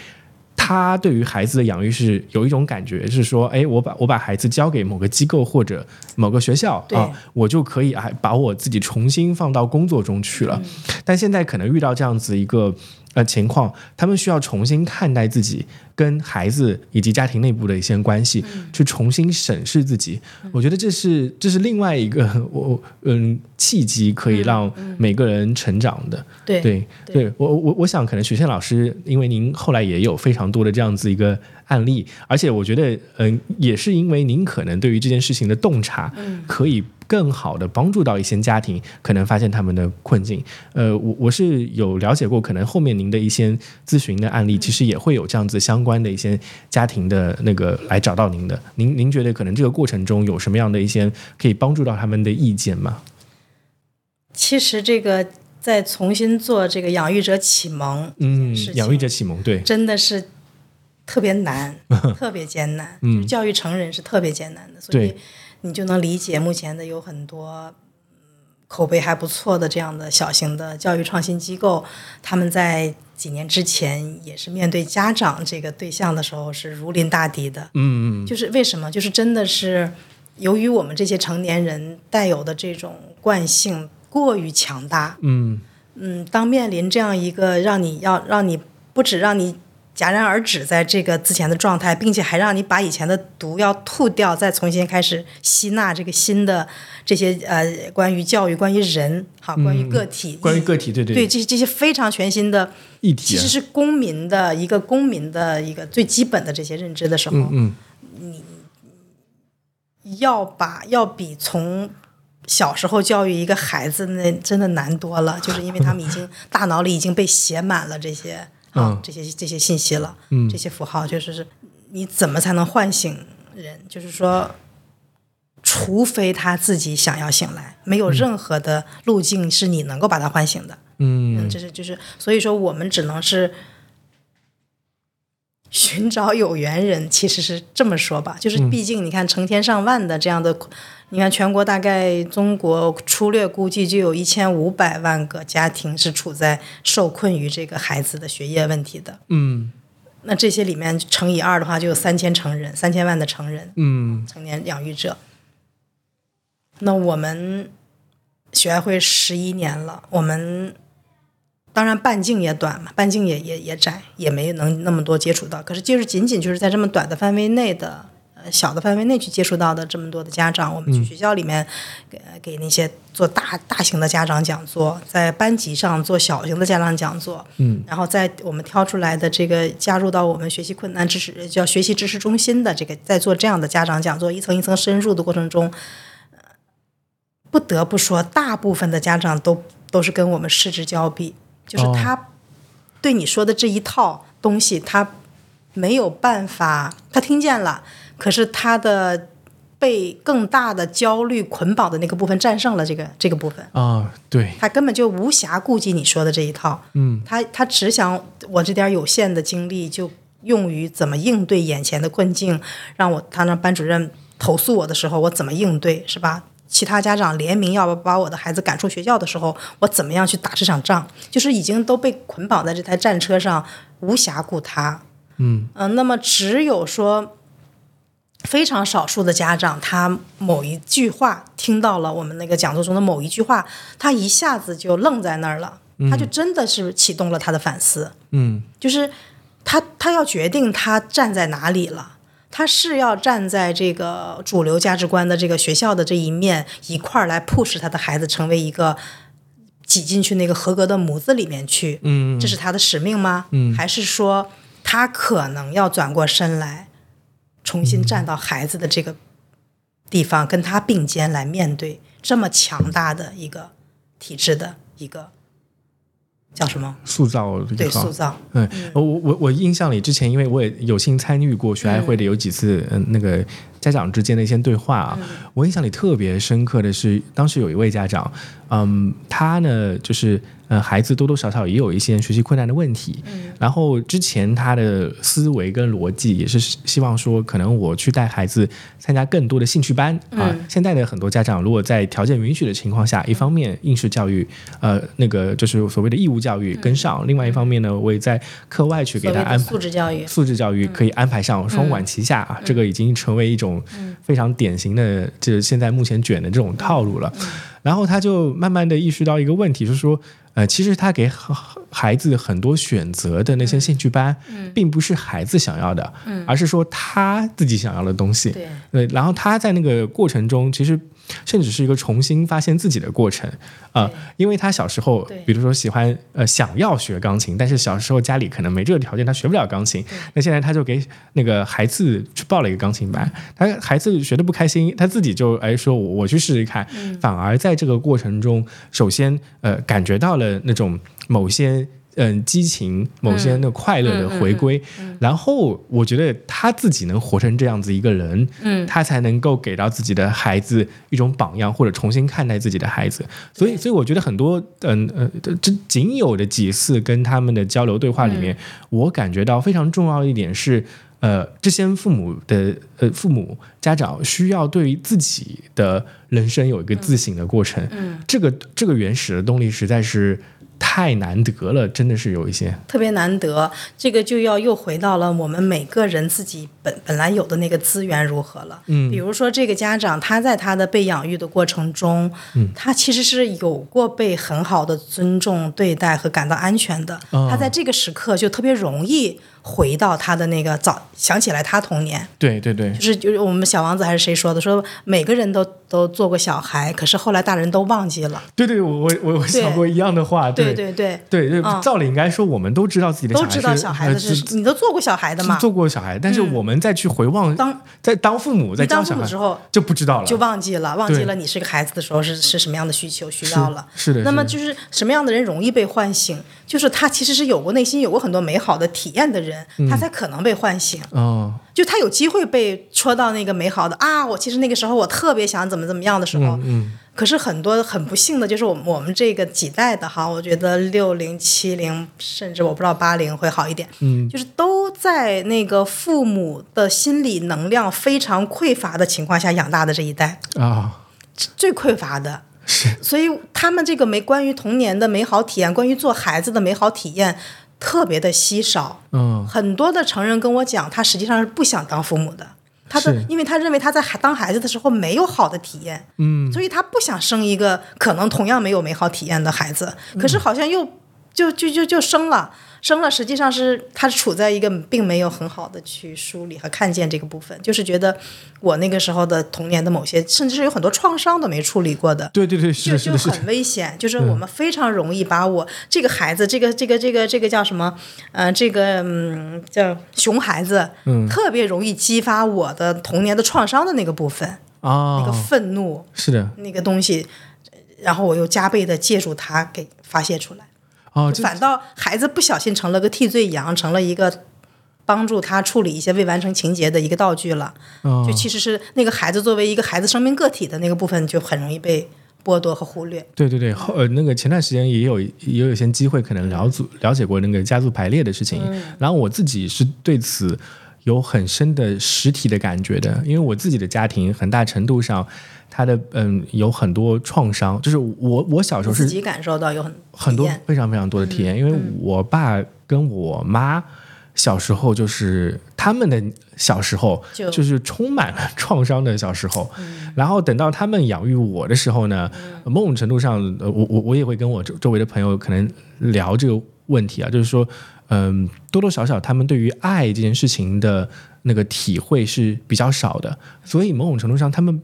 他对于孩子的养育是有一种感觉，是说，哎，我把我把孩子交给某个机构或者某个学校啊，我就可以啊把我自己重新放到工作中去了。但现在可能遇到这样子一个。呃情况，他们需要重新看待自己跟孩子以及家庭内部的一些关系，去重新审视自己。我觉得这是这是另外一个我嗯契机，可以让每个人成长的。对对对，我我我想可能许倩老师，因为您后来也有非常多的这样子一个案例，而且我觉得嗯也是因为您可能对于这件事情的洞察，可以。更好的帮助到一些家庭，可能发现他们的困境。呃，我我是有了解过，可能后面您的一些咨询的案例，其实也会有这样子相关的一些家庭的那个来找到您的。您您觉得可能这个过程中有什么样的一些可以帮助到他们的意见吗？其实这个在重新做这个养育者启蒙，嗯，养育者启蒙，对，真的是特别难，特别艰难。嗯，教育成人是特别艰难的，所以。你就能理解目前的有很多口碑还不错的这样的小型的教育创新机构，他们在几年之前也是面对家长这个对象的时候是如临大敌的。嗯嗯，就是为什么？就是真的是由于我们这些成年人带有的这种惯性过于强大。嗯嗯，当面临这样一个让你要让你不止让你。戛然而止在这个之前的状态，并且还让你把以前的毒要吐掉，再重新开始吸纳这个新的这些呃关于教育、关于人、好关于个体、关于个体，对对对，这这些非常全新的议题，其实是公民的一个公民的一个最基本的这些认知的时候，嗯，你要把要比从小时候教育一个孩子那真的难多了，就是因为他们已经大脑里已经被写满了这些。啊，这些这些信息了，这些符号就是是，你怎么才能唤醒人？就是说，除非他自己想要醒来，没有任何的路径是你能够把他唤醒的。嗯，这是就是，所以说我们只能是寻找有缘人。其实是这么说吧，就是毕竟你看，成千上万的这样的。你看，全国大概中国粗略估计就有一千五百万个家庭是处在受困于这个孩子的学业问题的。嗯，那这些里面乘以二的话，就有三千成人，三千万的成人。嗯，成年养育者。那我们学爱会十一年了，我们当然半径也短嘛，半径也也也窄，也没能那么多接触到。可是就是仅仅就是在这么短的范围内的。小的范围内去接触到的这么多的家长，我们去学校里面给给那些做大大型的家长讲座，在班级上做小型的家长讲座，嗯，然后在我们挑出来的这个加入到我们学习困难知识叫学习知识中心的这个，在做这样的家长讲座，一层一层深入的过程中，不得不说，大部分的家长都都是跟我们失之交臂，就是他对你说的这一套东西，他没有办法，他听见了。可是他的被更大的焦虑捆绑的那个部分战胜了这个这个部分啊，对，他根本就无暇顾及你说的这一套，嗯，他他只想我这点有限的精力就用于怎么应对眼前的困境，让我他让班主任投诉我的时候我怎么应对是吧？其他家长联名要把我的孩子赶出学校的时候，我怎么样去打这场仗？就是已经都被捆绑在这台战车上，无暇顾他，嗯嗯，那么只有说。非常少数的家长，他某一句话听到了我们那个讲座中的某一句话，他一下子就愣在那儿了，他就真的是启动了他的反思。嗯，就是他他要决定他站在哪里了，他是要站在这个主流价值观的这个学校的这一面一块儿来 push 他的孩子成为一个挤进去那个合格的模子里面去。嗯，这是他的使命吗？嗯，还是说他可能要转过身来？重新站到孩子的这个地方，跟他并肩来面对这么强大的一个体制的一个叫什么塑造？对，塑造。嗯，我我我印象里之前，因为我也有幸参与过学爱会的有几次，嗯，那个家长之间的一些对话啊，我印象里特别深刻的是，当时有一位家长，嗯，他呢就是。呃，孩子多多少少也有一些学习困难的问题。嗯，然后之前他的思维跟逻辑也是希望说，可能我去带孩子参加更多的兴趣班啊。现在的很多家长，如果在条件允许的情况下，一方面应试教育，呃，那个就是所谓的义务教育跟上；另外一方面呢，我也在课外去给他安排素质教育，素质教育可以安排上，双管齐下啊。这个已经成为一种非常典型的，就是现在目前卷的这种套路了。然后他就慢慢的意识到一个问题，就是说，呃，其实他给孩子很多选择的那些兴趣班，并不是孩子想要的，而是说他自己想要的东西。对，然后他在那个过程中，其实。甚至是一个重新发现自己的过程。啊，因为他小时候，比如说喜欢呃想要学钢琴，但是小时候家里可能没这个条件，他学不了钢琴。那现在他就给那个孩子去报了一个钢琴班，他孩子学的不开心，他自己就哎说我去试试看，反而在这个过程中，首先呃感觉到了那种某些。嗯，激情，某些人的快乐的回归，然后我觉得他自己能活成这样子一个人，嗯，他才能够给到自己的孩子一种榜样，或者重新看待自己的孩子。所以，所以我觉得很多，嗯呃，这仅有的几次跟他们的交流对话里面，我感觉到非常重要一点是，呃，这些父母的呃父母家长需要对于自己的人生有一个自省的过程。嗯，这个这个原始的动力实在是。太难得了，真的是有一些特别难得。这个就要又回到了我们每个人自己本本来有的那个资源如何了。嗯，比如说这个家长他在他的被养育的过程中，嗯，他其实是有过被很好的尊重对待和感到安全的。他在这个时刻就特别容易。回到他的那个早，想起来他童年，对对对，就是就是我们小王子还是谁说的，说每个人都都做过小孩，可是后来大人都忘记了。对对，我我我想过一样的话，对对对对对对，照理应该说我们都知道自己的都知道小孩子是，你都做过小孩的嘛？做过小孩，但是我们再去回望当在当父母在当父母之后就不知道了，就忘记了，忘记了你是个孩子的时候是是什么样的需求需要了。是的，那么就是什么样的人容易被唤醒？就是他其实是有过内心有过很多美好的体验的人，他才可能被唤醒。哦，就他有机会被戳到那个美好的啊！我其实那个时候我特别想怎么怎么样的时候，嗯，可是很多很不幸的就是我们我们这个几代的哈，我觉得六零七零甚至我不知道八零会好一点，嗯，就是都在那个父母的心理能量非常匮乏的情况下养大的这一代啊，最匮乏的。是，所以他们这个没关于童年的美好体验，关于做孩子的美好体验，特别的稀少。嗯，很多的成人跟我讲，他实际上是不想当父母的，他的，因为他认为他在当孩子的时候没有好的体验，嗯，所以他不想生一个可能同样没有美好体验的孩子，可是好像又就就就就生了。生了，实际上是他处在一个并没有很好的去梳理和看见这个部分，就是觉得我那个时候的童年的某些，甚至是有很多创伤都没处理过的。对对对，是就就很危险。就是我们非常容易把我这个孩子，这个这个这个这个叫什么？呃，这个嗯叫熊孩子，嗯，特别容易激发我的童年的创伤的那个部分啊，那个愤怒是的，那个东西，然后我又加倍的借助它给发泄出来。哦，反倒孩子不小心成了个替罪羊，成了一个帮助他处理一些未完成情节的一个道具了。就其实是那个孩子作为一个孩子生命个体的那个部分，就很容易被剥夺和忽略。对对对，后呃，那个前段时间也有也有一些机会，可能了组了解过那个家族排列的事情。然后我自己是对此有很深的实体的感觉的，因为我自己的家庭很大程度上。他的嗯有很多创伤，就是我我小时候是自己感受到有很很多非常非常多的体验，因为我爸跟我妈小时候就是他们的小时候就是充满了创伤的小时候，然后等到他们养育我的时候呢，某种程度上，我我我也会跟我周周围的朋友可能聊这个问题啊，就是说嗯多多少少他们对于爱这件事情的那个体会是比较少的，所以某种程度上他们。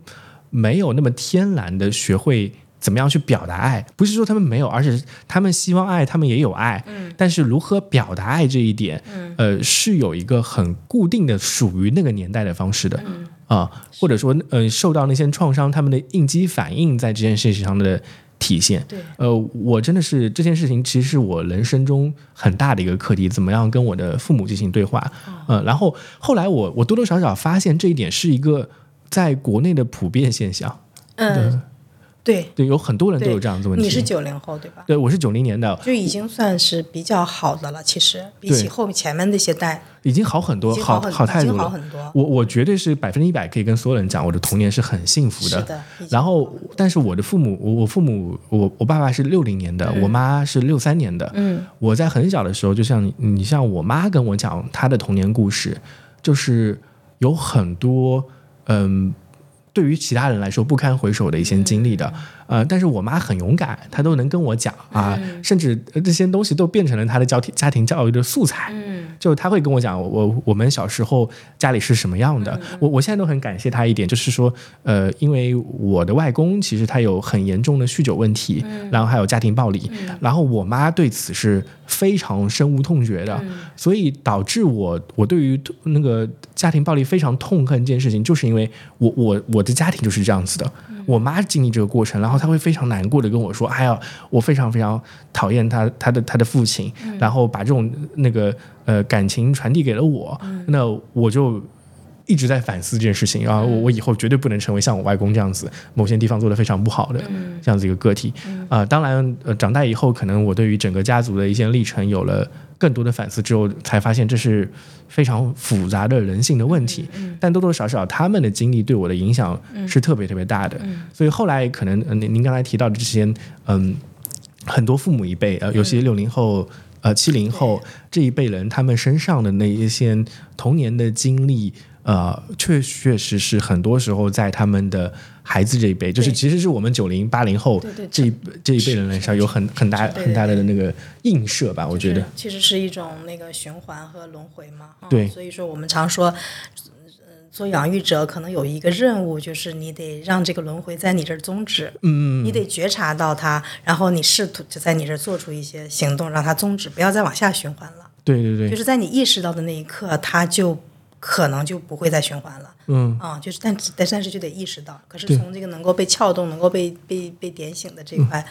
没有那么天然的学会怎么样去表达爱，不是说他们没有，而是他们希望爱，他们也有爱，嗯，但是如何表达爱这一点，嗯，呃，是有一个很固定的属于那个年代的方式的，嗯。啊，或者说，呃，受到那些创伤，他们的应激反应在这件事情上的体现，对，呃，我真的是这件事情其实是我人生中很大的一个课题，怎么样跟我的父母进行对话，嗯，然后后来我我多多少少发现这一点是一个。在国内的普遍现象，嗯，对对，有很多人都有这样的问题。你是九零后对吧？对，我是九零年的，就已经算是比较好的了。其实比起后面前面那些代，已经好很多，好好太多了。我我绝对是百分之一百可以跟所有人讲，我的童年是很幸福的。的。然后，但是我的父母，我我父母，我我爸爸是六零年的，我妈是六三年的。嗯，我在很小的时候，就像你，你像我妈跟我讲她的童年故事，就是有很多。嗯，对于其他人来说不堪回首的一些经历的，呃，但是我妈很勇敢，她都能跟我讲啊，甚至这些东西都变成了她的家庭家庭教育的素材。嗯，就她会跟我讲，我我们小时候家里是什么样的。我我现在都很感谢她一点，就是说，呃，因为我的外公其实他有很严重的酗酒问题，然后还有家庭暴力，然后我妈对此是非常深恶痛绝的，所以导致我我对于那个家庭暴力非常痛恨这件事情，就是因为我我我的家庭就是这样子的。我妈经历这个过程，然后她会非常难过的跟我说：“哎呀，我非常非常讨厌他他的他的父亲，然后把这种那个呃感情传递给了我，那我就一直在反思这件事情啊，我我以后绝对不能成为像我外公这样子，某些地方做的非常不好的这样子一个个体啊。当然，呃，长大以后，可能我对于整个家族的一些历程有了。”更多的反思之后，才发现这是非常复杂的人性的问题。但多多少少，他们的经历对我的影响是特别特别大的。所以后来可能，您您刚才提到的这些，嗯，很多父母一辈，呃，尤其六零后、呃七零后这一辈人，他们身上的那一些童年的经历。呃，确确实实，很多时候在他们的孩子这一辈，就是其实是我们九零八零后这一这一辈人来上有很很大很大的那个映射吧，我觉得。其实是一种那个循环和轮回嘛。对。所以说，我们常说，做养育者可能有一个任务，就是你得让这个轮回在你这儿终止。嗯。你得觉察到它，然后你试图就在你这儿做出一些行动，让它终止，不要再往下循环了。对对对。就是在你意识到的那一刻，它就。可能就不会再循环了，嗯。啊，就是但但但是就得意识到，可是从这个能够被撬动、能够被被被点醒的这一块，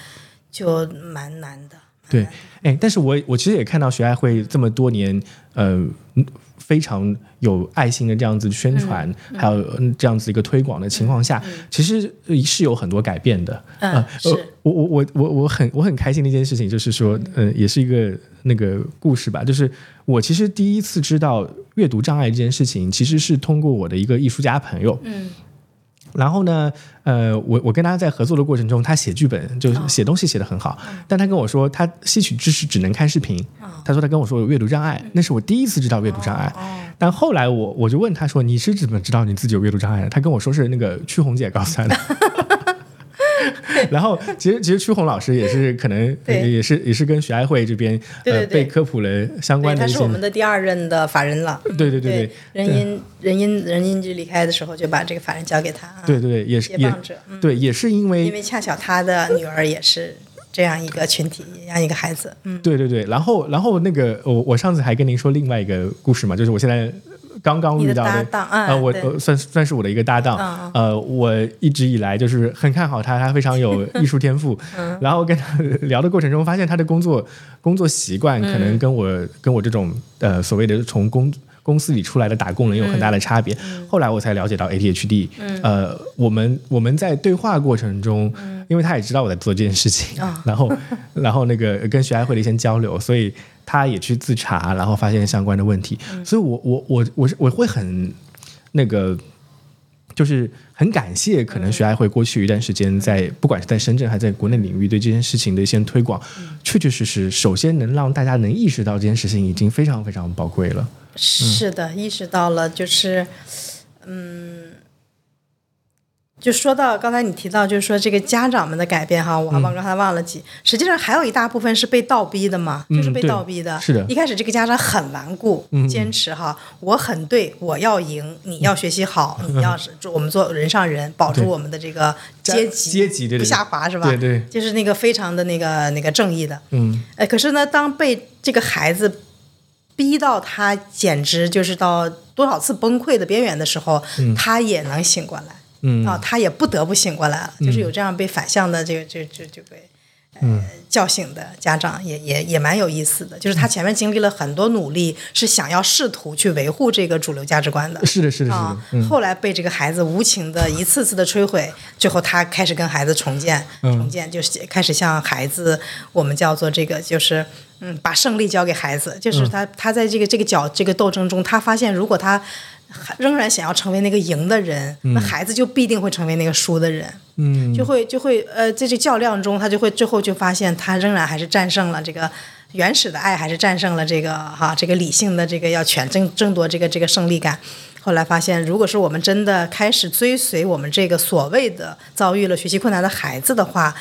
就蛮难的。对，哎，但是我我其实也看到学爱会这么多年，呃，非常有爱心的这样子宣传，还有这样子一个推广的情况下，其实是有很多改变的。嗯，是我我我我我很我很开心的一件事情，就是说，嗯，也是一个那个故事吧，就是我其实第一次知道。阅读障碍这件事情，其实是通过我的一个艺术家朋友。嗯，然后呢，呃，我我跟他在合作的过程中，他写剧本就写东西写的很好，但他跟我说他吸取知识只能看视频。他说他跟我说有阅读障碍，那是我第一次知道阅读障碍。但后来我我就问他说你是怎么知道你自己有阅读障碍的？他跟我说是那个曲红姐告诉他的。然后，其实其实曲红老师也是可能 也是也是跟徐爱慧这边呃被科普了相关的。他是我们的第二任的法人了。对对对对，人因人因人因就离开的时候就把这个法人交给他。对对对，也是也对，也是因为因为恰巧他的女儿也是这样一个群体，这样一个孩子。嗯，对对对，然后然后那个我我上次还跟您说另外一个故事嘛，就是我现在。刚刚遇到的，呃，我算算是我的一个搭档，呃，我一直以来就是很看好他，他非常有 艺术天赋，然后跟他 聊的过程中，发现他的工作工作习惯可能跟我跟我这种呃所谓的从工公司里出来的打工人有很大的差别。后来我才了解到 ADHD，呃，我们我们在对话过程中，因为他也知道我在做这件事情，然后然后那个跟学爱会的一些交流，所以。他也去自查，然后发现相关的问题，所以，我我我我是我会很那个，就是很感谢，可能徐爱会过去一段时间在不管是在深圳还是在国内领域对这件事情的一些推广，确确实实，首先能让大家能意识到这件事情已经非常非常宝贵了。是的，意识到了，就是嗯。就说到刚才你提到，就是说这个家长们的改变哈，我忘刚才忘了几。实际上还有一大部分是被倒逼的嘛，就是被倒逼的。是的。一开始这个家长很顽固，坚持哈，我很对，我要赢，你要学习好，你要是我们做人上人，保住我们的这个阶级阶级不下滑是吧？对对。就是那个非常的那个那个正义的。嗯。哎，可是呢，当被这个孩子逼到他简直就是到多少次崩溃的边缘的时候，他也能醒过来。嗯啊，他也不得不醒过来了，就是有这样被反向的这个，这这这个，呃，叫醒的家长也也也蛮有意思的。就是他前面经历了很多努力，是想要试图去维护这个主流价值观的。是的，是的，是的。后来被这个孩子无情的一次次的摧毁，最后他开始跟孩子重建，重建就是开始向孩子，我们叫做这个，就是嗯，把胜利交给孩子。就是他他在这个这个角这个斗争中，他发现如果他。仍然想要成为那个赢的人，那孩子就必定会成为那个输的人，嗯，就会就会呃，在这较量中，他就会最后就发现，他仍然还是战胜了这个原始的爱，还是战胜了这个哈这个理性的这个要全争争夺这个这个胜利感。后来发现，如果是我们真的开始追随我们这个所谓的遭遇了学习困难的孩子的话，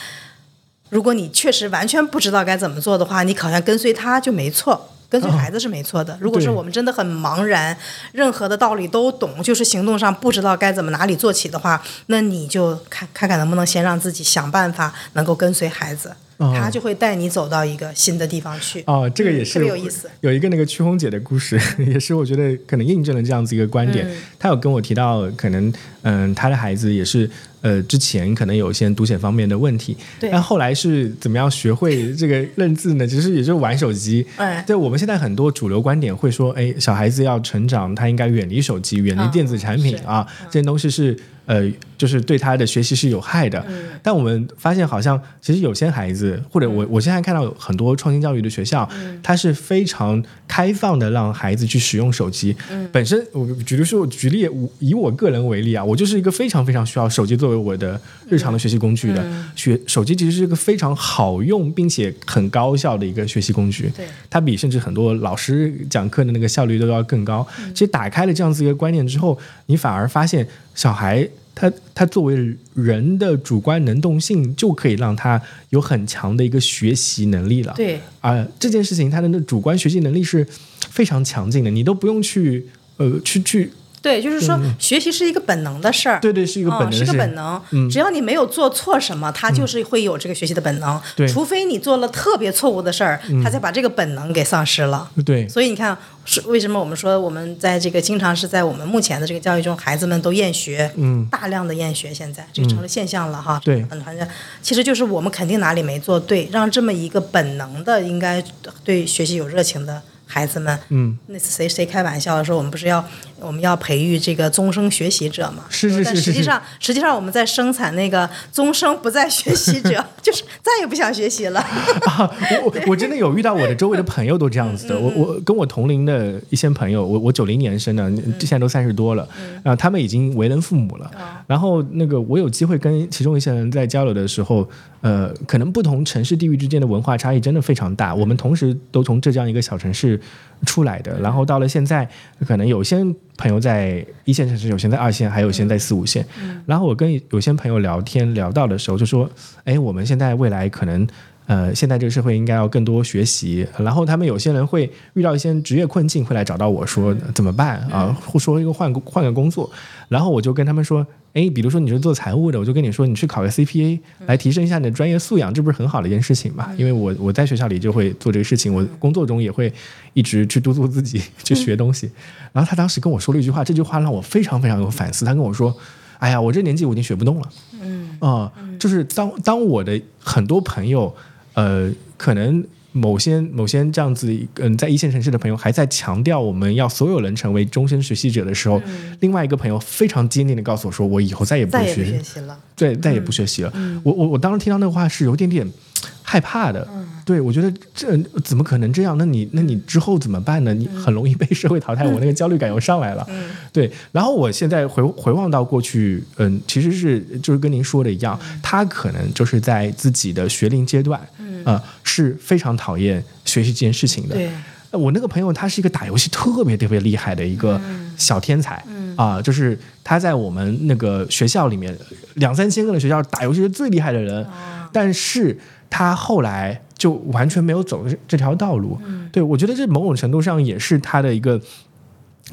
如果你确实完全不知道该怎么做的话，你好像跟随他就没错。跟随孩子是没错的。如果是我们真的很茫然，任何的道理都懂，就是行动上不知道该怎么哪里做起的话，那你就看看看能不能先让自己想办法能够跟随孩子。他就会带你走到一个新的地方去。哦，这个也是特别有意思。有一个那个曲红姐的故事，也是我觉得可能印证了这样子一个观点。她有跟我提到，可能嗯，她的孩子也是呃，之前可能有一些读写方面的问题，但后来是怎么样学会这个认字呢？其实也就是玩手机。哎，对我们现在很多主流观点会说，哎，小孩子要成长，他应该远离手机，远离电子产品啊，这些东西是。呃，就是对他的学习是有害的。但我们发现，好像其实有些孩子，或者我我现在看到很多创新教育的学校，它是非常开放的，让孩子去使用手机。本身，我举例说，举例以我个人为例啊，我就是一个非常非常需要手机作为我的日常的学习工具的。学手机其实是一个非常好用并且很高效的一个学习工具。对，它比甚至很多老师讲课的那个效率都要更高。其实打开了这样子一个观念之后，你反而发现小孩。他他作为人的主观能动性，就可以让他有很强的一个学习能力了。对啊，这件事情他的那主观学习能力是非常强劲的，你都不用去呃去去。对，就是说，学习是一个本能的事儿。对对，是一个本能，是个本能。只要你没有做错什么，他就是会有这个学习的本能。对，除非你做了特别错误的事儿，他才把这个本能给丧失了。对。所以你看，是为什么我们说我们在这个经常是在我们目前的这个教育中，孩子们都厌学，嗯，大量的厌学，现在这个成了现象了哈。对。很好像其实就是我们肯定哪里没做对，让这么一个本能的应该对学习有热情的。孩子们，嗯，那次谁谁开玩笑说我们不是要我们要培育这个终生学习者嘛？是是是。但实际上，实际上我们在生产那个终生不再学习者，就是再也不想学习了。啊，我我真的有遇到我的周围的朋友都这样子的。我我跟我同龄的一些朋友，我我九零年生的，现在都三十多了，啊，他们已经为人父母了。然后那个我有机会跟其中一些人在交流的时候，呃，可能不同城市地域之间的文化差异真的非常大。我们同时都从浙江一个小城市。出来的，然后到了现在，可能有些朋友在一线城市，有些在二线，还有些在四五线。然后我跟有些朋友聊天聊到的时候，就说：“哎，我们现在未来可能，呃，现在这个社会应该要更多学习。”然后他们有些人会遇到一些职业困境，会来找到我说：“怎么办啊？或说一个换换个工作。”然后我就跟他们说。哎，比如说你是做财务的，我就跟你说，你去考个 CPA 来提升一下你的专业素养，这不是很好的一件事情嘛？因为我我在学校里就会做这个事情，我工作中也会一直去督促自己 去学东西。然后他当时跟我说了一句话，这句话让我非常非常有反思。他跟我说：“哎呀，我这年纪我已经学不动了。”嗯啊，就是当当我的很多朋友，呃，可能。某些某些这样子，嗯，在一线城市的朋友还在强调我们要所有人成为终身学习者的时候，另外一个朋友非常坚定的告诉我说：“我以后再也不学习了，对，再也不学习了。”我我我当时听到那个话是有点点害怕的。对，我觉得这怎么可能这样？那你那你之后怎么办呢？你很容易被社会淘汰，我那个焦虑感又上来了。对，然后我现在回回望到过去，嗯，其实是就是跟您说的一样，他可能就是在自己的学龄阶段。呃，是非常讨厌学习这件事情的。对，我那个朋友他是一个打游戏特别特别厉害的一个小天才，啊，就是他在我们那个学校里面两三千个的学校打游戏是最厉害的人，但是他后来就完全没有走这条道路。对我觉得这某种程度上也是他的一个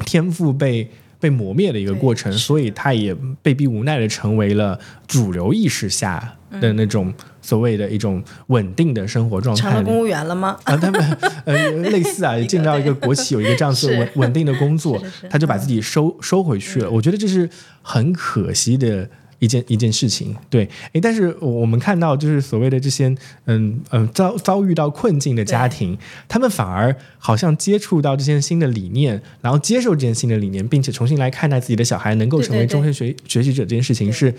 天赋被。被磨灭的一个过程，所以他也被逼无奈的成为了主流意识下的那种所谓的一种稳定的生活状态。成了公务员了吗？啊，他们呃 类似啊，进到一个国企有一个这样子稳稳定的工作，他就把自己收收回去了。我觉得这是很可惜的。一件一件事情，对，诶，但是我们看到，就是所谓的这些，嗯嗯，遭遭遇到困境的家庭，他们反而好像接触到这些新的理念，然后接受这些新的理念，并且重新来看待自己的小孩能够成为终身学学习者这件事情，是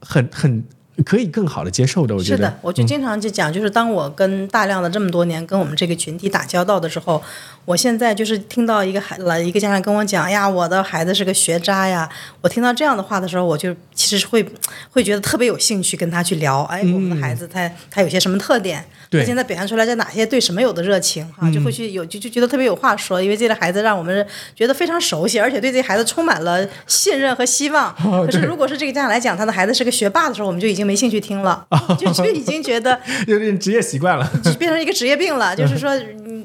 很很。可以更好的接受的，我觉得是的，我就经常就讲，就是当我跟大量的这么多年跟我们这个群体打交道的时候，我现在就是听到一个孩来一个家长跟我讲呀，我的孩子是个学渣呀。我听到这样的话的时候，我就其实会 会觉得特别有兴趣跟他去聊。哎，我们的孩子他他有些什么特点？他现在表现出来在哪些对什么有的热情？哈，就会去有就就觉得特别有话说。因为这个孩子让我们觉得非常熟悉，而且对这孩子充满了信任和希望。可是如果是这个家长来讲，他的孩子是个学霸的时候，我们就已经没兴趣听了，就就已经觉得有点职业习惯了，变成一个职业病了。就是说。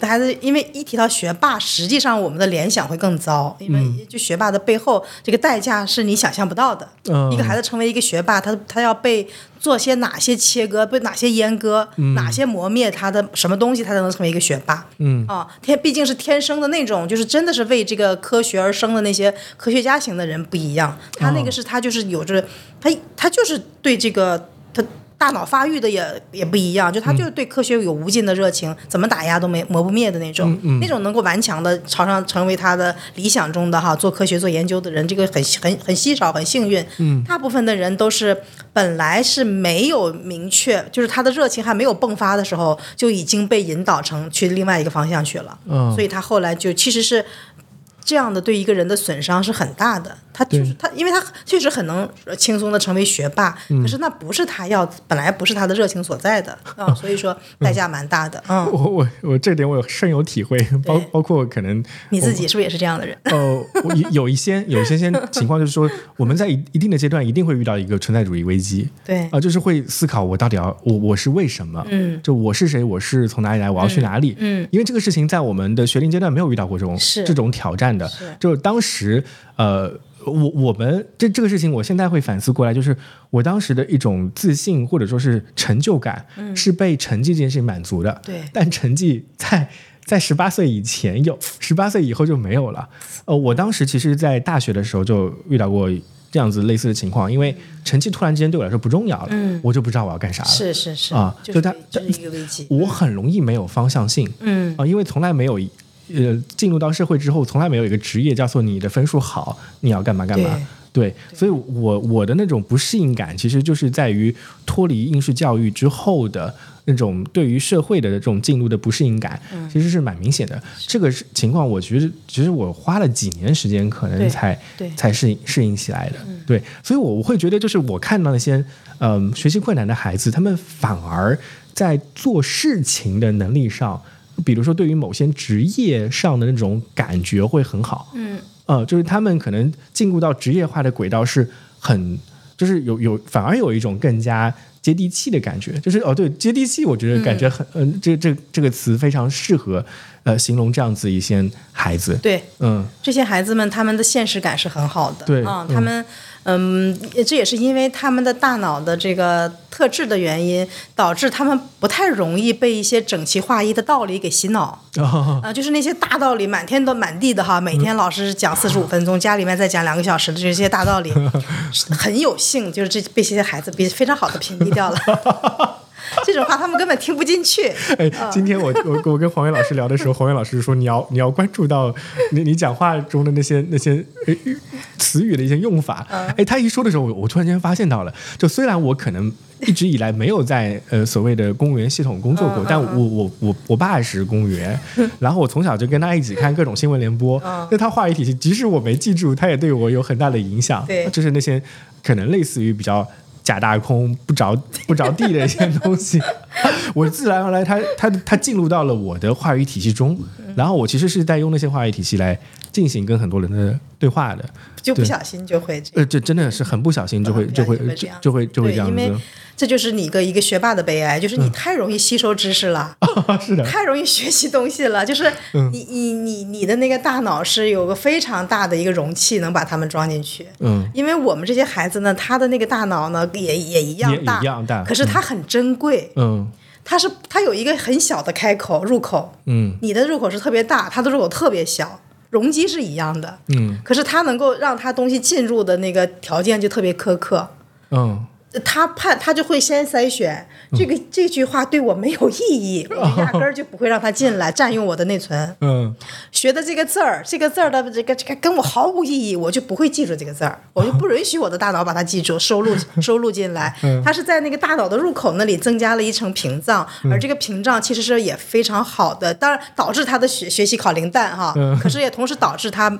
孩子，因为一提到学霸，实际上我们的联想会更糟，因为就学霸的背后，这个代价是你想象不到的。一个孩子成为一个学霸，他他要被做些哪些切割，被哪些阉割，哪些磨灭他的什么东西，他才能成为一个学霸？嗯啊，天毕竟是天生的那种，就是真的是为这个科学而生的那些科学家型的人不一样。他那个是他就是有着他他就是对这个他。大脑发育的也也不一样，就他就是对科学有无尽的热情，怎么打压都没磨不灭的那种，那种能够顽强的朝上成为他的理想中的哈做科学做研究的人，这个很很很稀少，很幸运。大部分的人都是本来是没有明确，就是他的热情还没有迸发的时候，就已经被引导成去另外一个方向去了。所以他后来就其实是。这样的对一个人的损伤是很大的，他就是他，因为他确实很能轻松的成为学霸，可是那不是他要，本来不是他的热情所在的啊，所以说代价蛮大的。嗯，我我我这点我有深有体会，包包括可能 你自己是不是也是这样的人？哦，有有一些有一些些情况，就是说我们在一一定的阶段一定会遇到一个存在主义危机，对啊，就是会思考我到底要我我是为什么？嗯，就我是谁？我是从哪里来？我要去哪里？嗯，因为这个事情在我们的学龄阶段没有遇到过这种这种挑战。的，就当时，呃，我我们这这个事情，我现在会反思过来，就是我当时的一种自信或者说是成就感，是被成绩这件事情满足的。对，但成绩在在十八岁以前有，十八岁以后就没有了。呃，我当时其实，在大学的时候就遇到过这样子类似的情况，因为成绩突然之间对我来说不重要了，嗯，我就不知道我要干啥了。是是是啊，就他这一个危机，我很容易没有方向性，嗯啊，因为从来没有。呃，进入到社会之后，从来没有一个职业叫做你的分数好，你要干嘛干嘛。对，所以我我的那种不适应感，其实就是在于脱离应试教育之后的那种对于社会的这种进入的不适应感，其实是蛮明显的。这个情况，我其实其实我花了几年时间，可能才才适应适应起来的。对，所以我我会觉得，就是我看到那些嗯学习困难的孩子，他们反而在做事情的能力上。比如说，对于某些职业上的那种感觉会很好，嗯，呃，就是他们可能进入到职业化的轨道是很，就是有有反而有一种更加接地气的感觉，就是哦，对，接地气，我觉得感觉很，嗯，这这这个词非常适合，呃，形容这样子一些孩子，对，嗯，这些孩子们他们的现实感是很好的，对，啊，他们。嗯，这也是因为他们的大脑的这个特质的原因，导致他们不太容易被一些整齐划一的道理给洗脑。啊，就是那些大道理，满天都满地的哈，每天老师讲 四十五分钟，家里面再讲两个小时的这些大道理，很有幸，就是这被这些孩子被非常好的屏蔽掉了。这种话他们根本听不进去。哎，今天我我我跟黄伟老师聊的时候，黄伟老师说你要你要关注到你你讲话中的那些那些词语的一些用法。哎，他一说的时候，我我突然间发现到了，就虽然我可能一直以来没有在呃所谓的公务员系统工作过，但我我我我爸是公务员，然后我从小就跟他一起看各种新闻联播，那他话语体系，即使我没记住，他也对我有很大的影响。对，就是那些可能类似于比较。假大空不着 不着地的一些东西，我自然而然，他他他进入到了我的话语体系中，然后我其实是在用那些话语体系来进行跟很多人的对话的，就不小心就会这，呃，这真的是很不小心就会就会就会就会这样子。这就是你一个一个学霸的悲哀，就是你太容易吸收知识了，是的，太容易学习东西了。就是你你你你的那个大脑是有个非常大的一个容器，能把它们装进去。嗯，因为我们这些孩子呢，他的那个大脑呢也也一样大，一样大，可是它很珍贵。嗯，它是它有一个很小的开口入口。嗯，你的入口是特别大，它的入口特别小，容积是一样的。嗯，可是它能够让它东西进入的那个条件就特别苛刻。嗯。他判他就会先筛选。这个这句话对我没有意义，我就压根儿就不会让他进来占用我的内存。嗯，学的这个字儿，这个字儿的这个这个跟我毫无意义，我就不会记住这个字儿，我就不允许我的大脑把它记住，收录收录进来。它是在那个大脑的入口那里增加了一层屏障，而这个屏障其实是也非常好的，当然导致他的学学习考零蛋哈，可是也同时导致他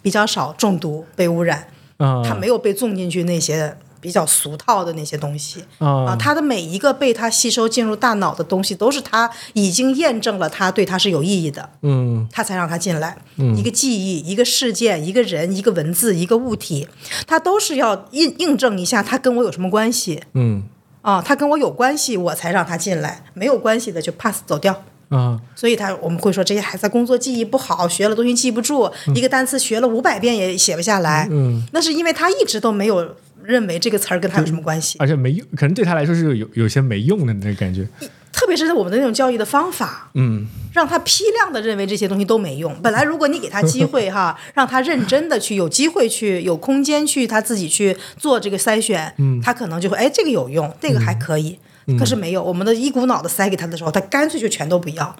比较少中毒被污染，他没有被种进去那些。比较俗套的那些东西。啊，他的每一个被他吸收进入大脑的东西，都是他已经验证了他对他是有意义的，嗯，他才让他进来。一个记忆、一个事件、一个人、一个文字、一个物体，他都是要印印证一下他跟我有什么关系，嗯，啊，他跟我有关系，我才让他进来，没有关系的就 pass 走掉。啊，所以他我们会说这些孩子工作记忆不好，学了东西记不住，一个单词学了五百遍也写不下来，嗯，那是因为他一直都没有。认为这个词儿跟他有什么关系？而且没用，可能对他来说是有有些没用的那个感觉。特别是我们的那种教育的方法，嗯，让他批量的认为这些东西都没用。本来如果你给他机会哈，让他认真的去，有机会去，有空间去，他自己去做这个筛选，嗯，他可能就会哎，这个有用，那个还可以。可是没有，我们的一股脑的塞给他的时候，他干脆就全都不要，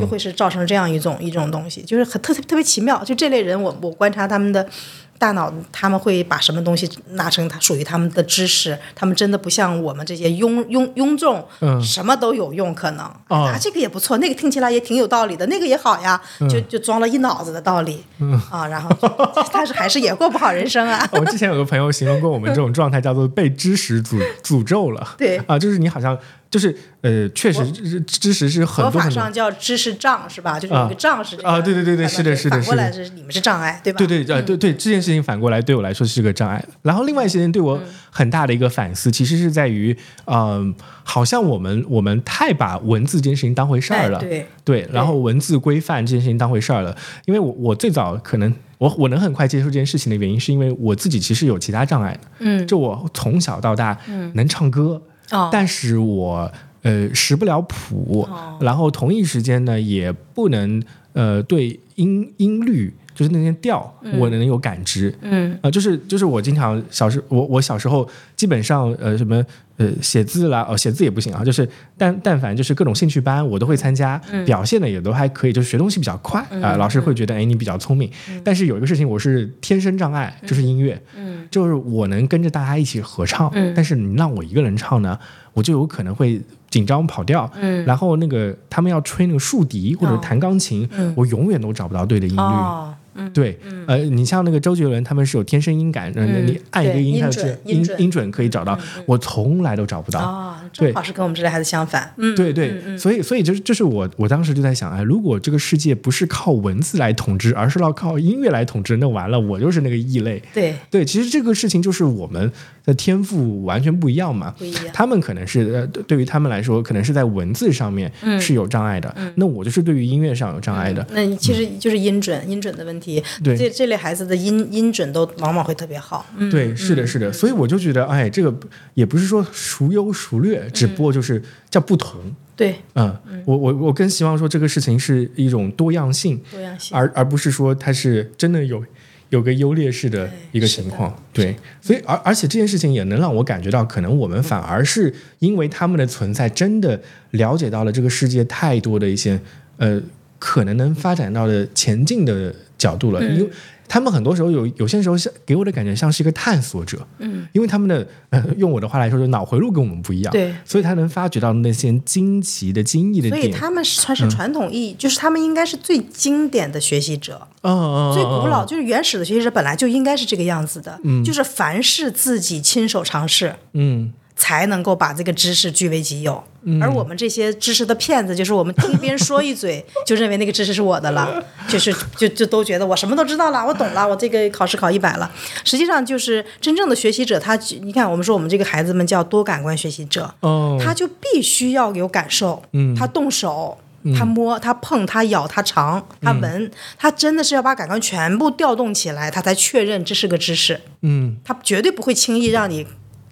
就会是造成这样一种一种东西，就是很特特别奇妙。就这类人，我我观察他们的。大脑他们会把什么东西拿成他属于他们的知识？他们真的不像我们这些庸庸庸众，嗯什么都有用可能啊，这个也不错，那个听起来也挺有道理的，那个也好呀，就就装了一脑子的道理嗯啊，然后 但是还是也过不好人生啊。我之前有个朋友形容过我们这种状态叫做被知识诅诅咒了，对啊，就是你好像。就是呃，确实知识是很多合法上叫知识障是吧？就是有个障是啊，对对对对，是的，是的，反过来是你们是障碍，对吧？对对呃对对，这件事情反过来对我来说是个障碍。然后另外一些人对我很大的一个反思，其实是在于，嗯，好像我们我们太把文字这件事情当回事儿了，对对，然后文字规范这件事情当回事儿了。因为我我最早可能我我能很快接受这件事情的原因，是因为我自己其实有其他障碍的，嗯，就我从小到大能唱歌。但是我呃识不了谱，然后同一时间呢也不能呃对音音律就是那些调我能有感知，嗯。啊就是就是我经常小时我我小时候基本上呃什么。呃，写字啦，哦，写字也不行啊，就是但但凡就是各种兴趣班，我都会参加，表现的也都还可以，就是学东西比较快啊，老师会觉得哎你比较聪明。但是有一个事情我是天生障碍，就是音乐，嗯就是我能跟着大家一起合唱，但是你让我一个人唱呢，我就有可能会紧张跑调，嗯。然后那个他们要吹那个竖笛或者弹钢琴，我永远都找不到对的音律。对，呃，你像那个周杰伦，他们是有天生音感，嗯，你按一个音，他是音音准可以找到，我从来都找不到。啊，正好是跟我们这类孩子相反。嗯，对对，所以所以就是就是我我当时就在想，哎，如果这个世界不是靠文字来统治，而是要靠音乐来统治，那完了，我就是那个异类。对对，其实这个事情就是我们的天赋完全不一样嘛。不一样。他们可能是呃，对于他们来说，可能是在文字上面是有障碍的，那我就是对于音乐上有障碍的。那你其实就是音准，音准的问题。对。这这类孩子的音音准都往往会特别好。对，是的，是的。所以我就觉得，哎，这个也不是说孰优孰劣，只不过就是叫不同。对，嗯，我我我更希望说这个事情是一种多样性，多样性，而而不是说它是真的有有个优劣势的一个情况。对，所以而而且这件事情也能让我感觉到，可能我们反而是因为他们的存在，真的了解到了这个世界太多的一些呃可能能发展到的前进的。角度了，因为他们很多时候有有些时候像给我的感觉像是一个探索者，嗯，因为他们的呃 用我的话来说，就脑回路跟我们不一样，对，所以他能发掘到那些惊奇的、惊异的点。所以他们算是传统意义，就是他们应该是最经典的学习者，嗯最古老就是原始的学习者本来就应该是这个样子的，嗯，就是凡是自己亲手尝试，嗯。才能够把这个知识据为己有，而我们这些知识的骗子，就是我们听别人说一嘴，就认为那个知识是我的了，就是就就都觉得我什么都知道了，我懂了，我这个考试考一百了。实际上，就是真正的学习者，他你看，我们说我们这个孩子们叫多感官学习者，他就必须要有感受，他动手，他摸，他碰，他咬，他尝，他闻，他真的是要把感官全部调动起来，他才确认这是个知识。嗯，他绝对不会轻易让你。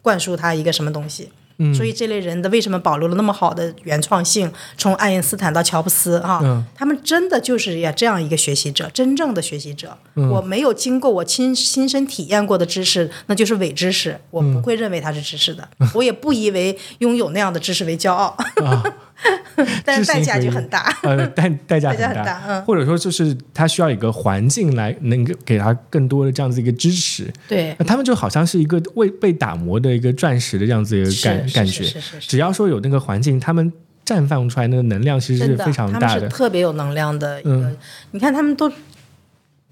灌输他一个什么东西，所以这类人的为什么保留了那么好的原创性？从爱因斯坦到乔布斯啊，他们真的就是呀这样一个学习者，真正的学习者。我没有经过我亲亲身体验过的知识，那就是伪知识，我不会认为它是知识的，我也不以为拥有那样的知识为骄傲。但是代价就很大，呃，代代价很大，嗯，或者说就是他需要一个环境来能够给他更多的这样子一个支持，对，他们就好像是一个未被打磨的一个钻石的这样子一个感感觉，只要说有那个环境，他们绽放出来那个能量其实是非常大的，特别有能量的一个，你看他们都。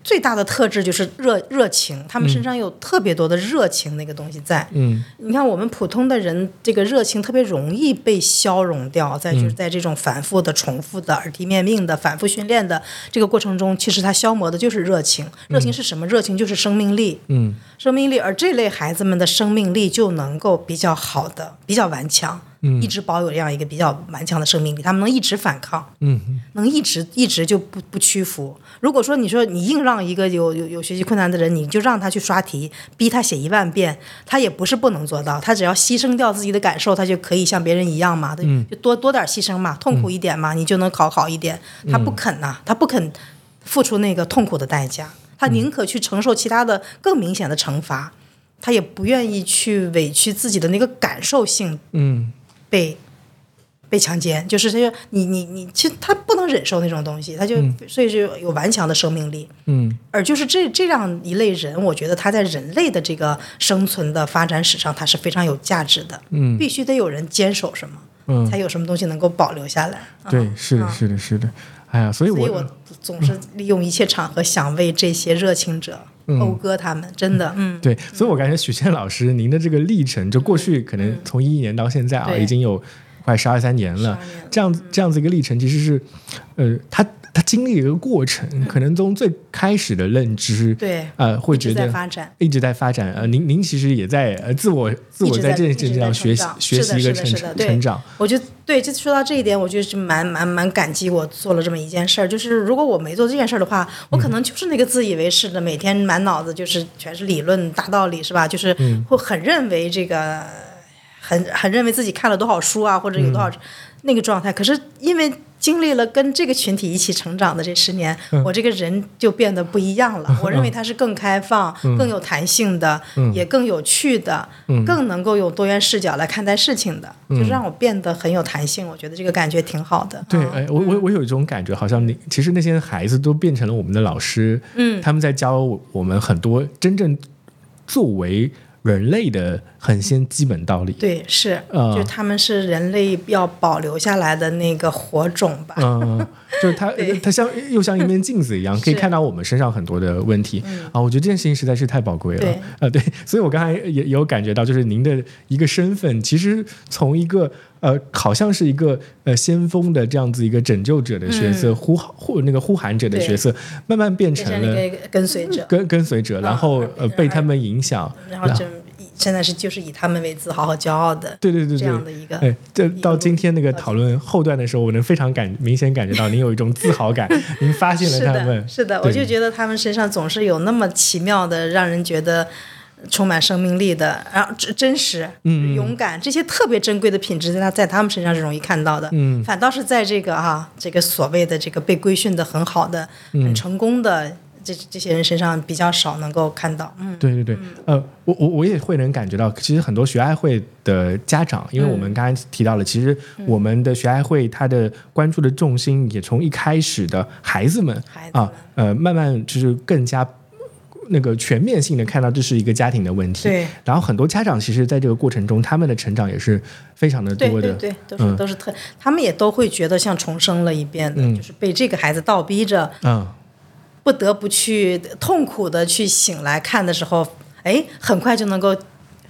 最大的特质就是热热情，他们身上有特别多的热情那个东西在。嗯，你看我们普通的人，这个热情特别容易被消融掉，在就是在这种反复的、重复的、耳提面命的、反复训练的这个过程中，其实它消磨的就是热情。热情是什么？热情就是生命力。嗯，生命力，而这类孩子们的生命力就能够比较好的、比较顽强。一直保有这样一个比较顽强的生命力，他们能一直反抗，嗯，能一直一直就不不屈服。如果说你说你硬让一个有有有学习困难的人，你就让他去刷题，逼他写一万遍，他也不是不能做到。他只要牺牲掉自己的感受，他就可以像别人一样嘛，就多多点牺牲嘛，痛苦一点嘛，你就能考好一点。他不肯呐，他不肯付出那个痛苦的代价，他宁可去承受其他的更明显的惩罚，他也不愿意去委屈自己的那个感受性，嗯。被被强奸，就是他就你你你，其实他不能忍受那种东西，他就所以就有顽强的生命力。嗯，而就是这这样一类人，我觉得他在人类的这个生存的发展史上，他是非常有价值的。嗯，必须得有人坚守什么，嗯，才有什么东西能够保留下来。对，是的，是的，是的。哎呀，所以我总是利用一切场合想为这些热情者。讴歌他们，真的，嗯，对，所以我感觉许倩老师，您的这个历程，就过去可能从一一年到现在啊，已经有快十二三年了，这样这样子一个历程，其实是，呃，他。他经历一个过程，可能从最开始的认知，对，呃，会觉得一直在发展。呃，您您其实也在呃自我自我在这这这样学习学习一个成成长。我觉得对，就说到这一点，我就是蛮蛮蛮感激我做了这么一件事儿。就是如果我没做这件事儿的话，我可能就是那个自以为是的，每天满脑子就是全是理论大道理，是吧？就是会很认为这个，很很认为自己看了多少书啊，或者有多少那个状态。可是因为。经历了跟这个群体一起成长的这十年，我这个人就变得不一样了。我认为他是更开放、更有弹性的，也更有趣的，更能够用多元视角来看待事情的，就是让我变得很有弹性。我觉得这个感觉挺好的。对，哎，我我我有一种感觉，好像你其实那些孩子都变成了我们的老师，嗯，他们在教我们很多真正作为。人类的很先基本道理，对，是，就他们是人类要保留下来的那个火种吧。嗯，就是它，它像又像一面镜子一样，可以看到我们身上很多的问题啊。我觉得这件事情实在是太宝贵了。啊，呃，对，所以我刚才也有感觉到，就是您的一个身份，其实从一个呃，好像是一个呃先锋的这样子一个拯救者的角色，呼呼那个呼喊者的角色，慢慢变成了跟随者，跟跟随者，然后呃被他们影响，然后就。现在是就是以他们为自豪和骄傲的，对对对，这样的一个。哎，这到今天那个讨论后段的时候，我能非常感明显感觉到您有一种自豪感，您发现了他们。是的，我就觉得他们身上总是有那么奇妙的，让人觉得充满生命力的，然后真实、勇敢这些特别珍贵的品质，在他在他们身上是容易看到的。嗯，反倒是在这个哈，这个所谓的这个被规训的很好的、很成功的。这这些人身上比较少能够看到，嗯，对对对，呃，我我我也会能感觉到，其实很多学爱会的家长，因为我们刚才提到了，其实我们的学爱会它的关注的重心也从一开始的孩子们。啊，呃，慢慢就是更加那个全面性的看到这是一个家庭的问题，对，然后很多家长其实在这个过程中，他们的成长也是非常的多的，对，都是都是特，他们也都会觉得像重生了一遍的，就是被这个孩子倒逼着，嗯。不得不去痛苦的去醒来看的时候，哎，很快就能够。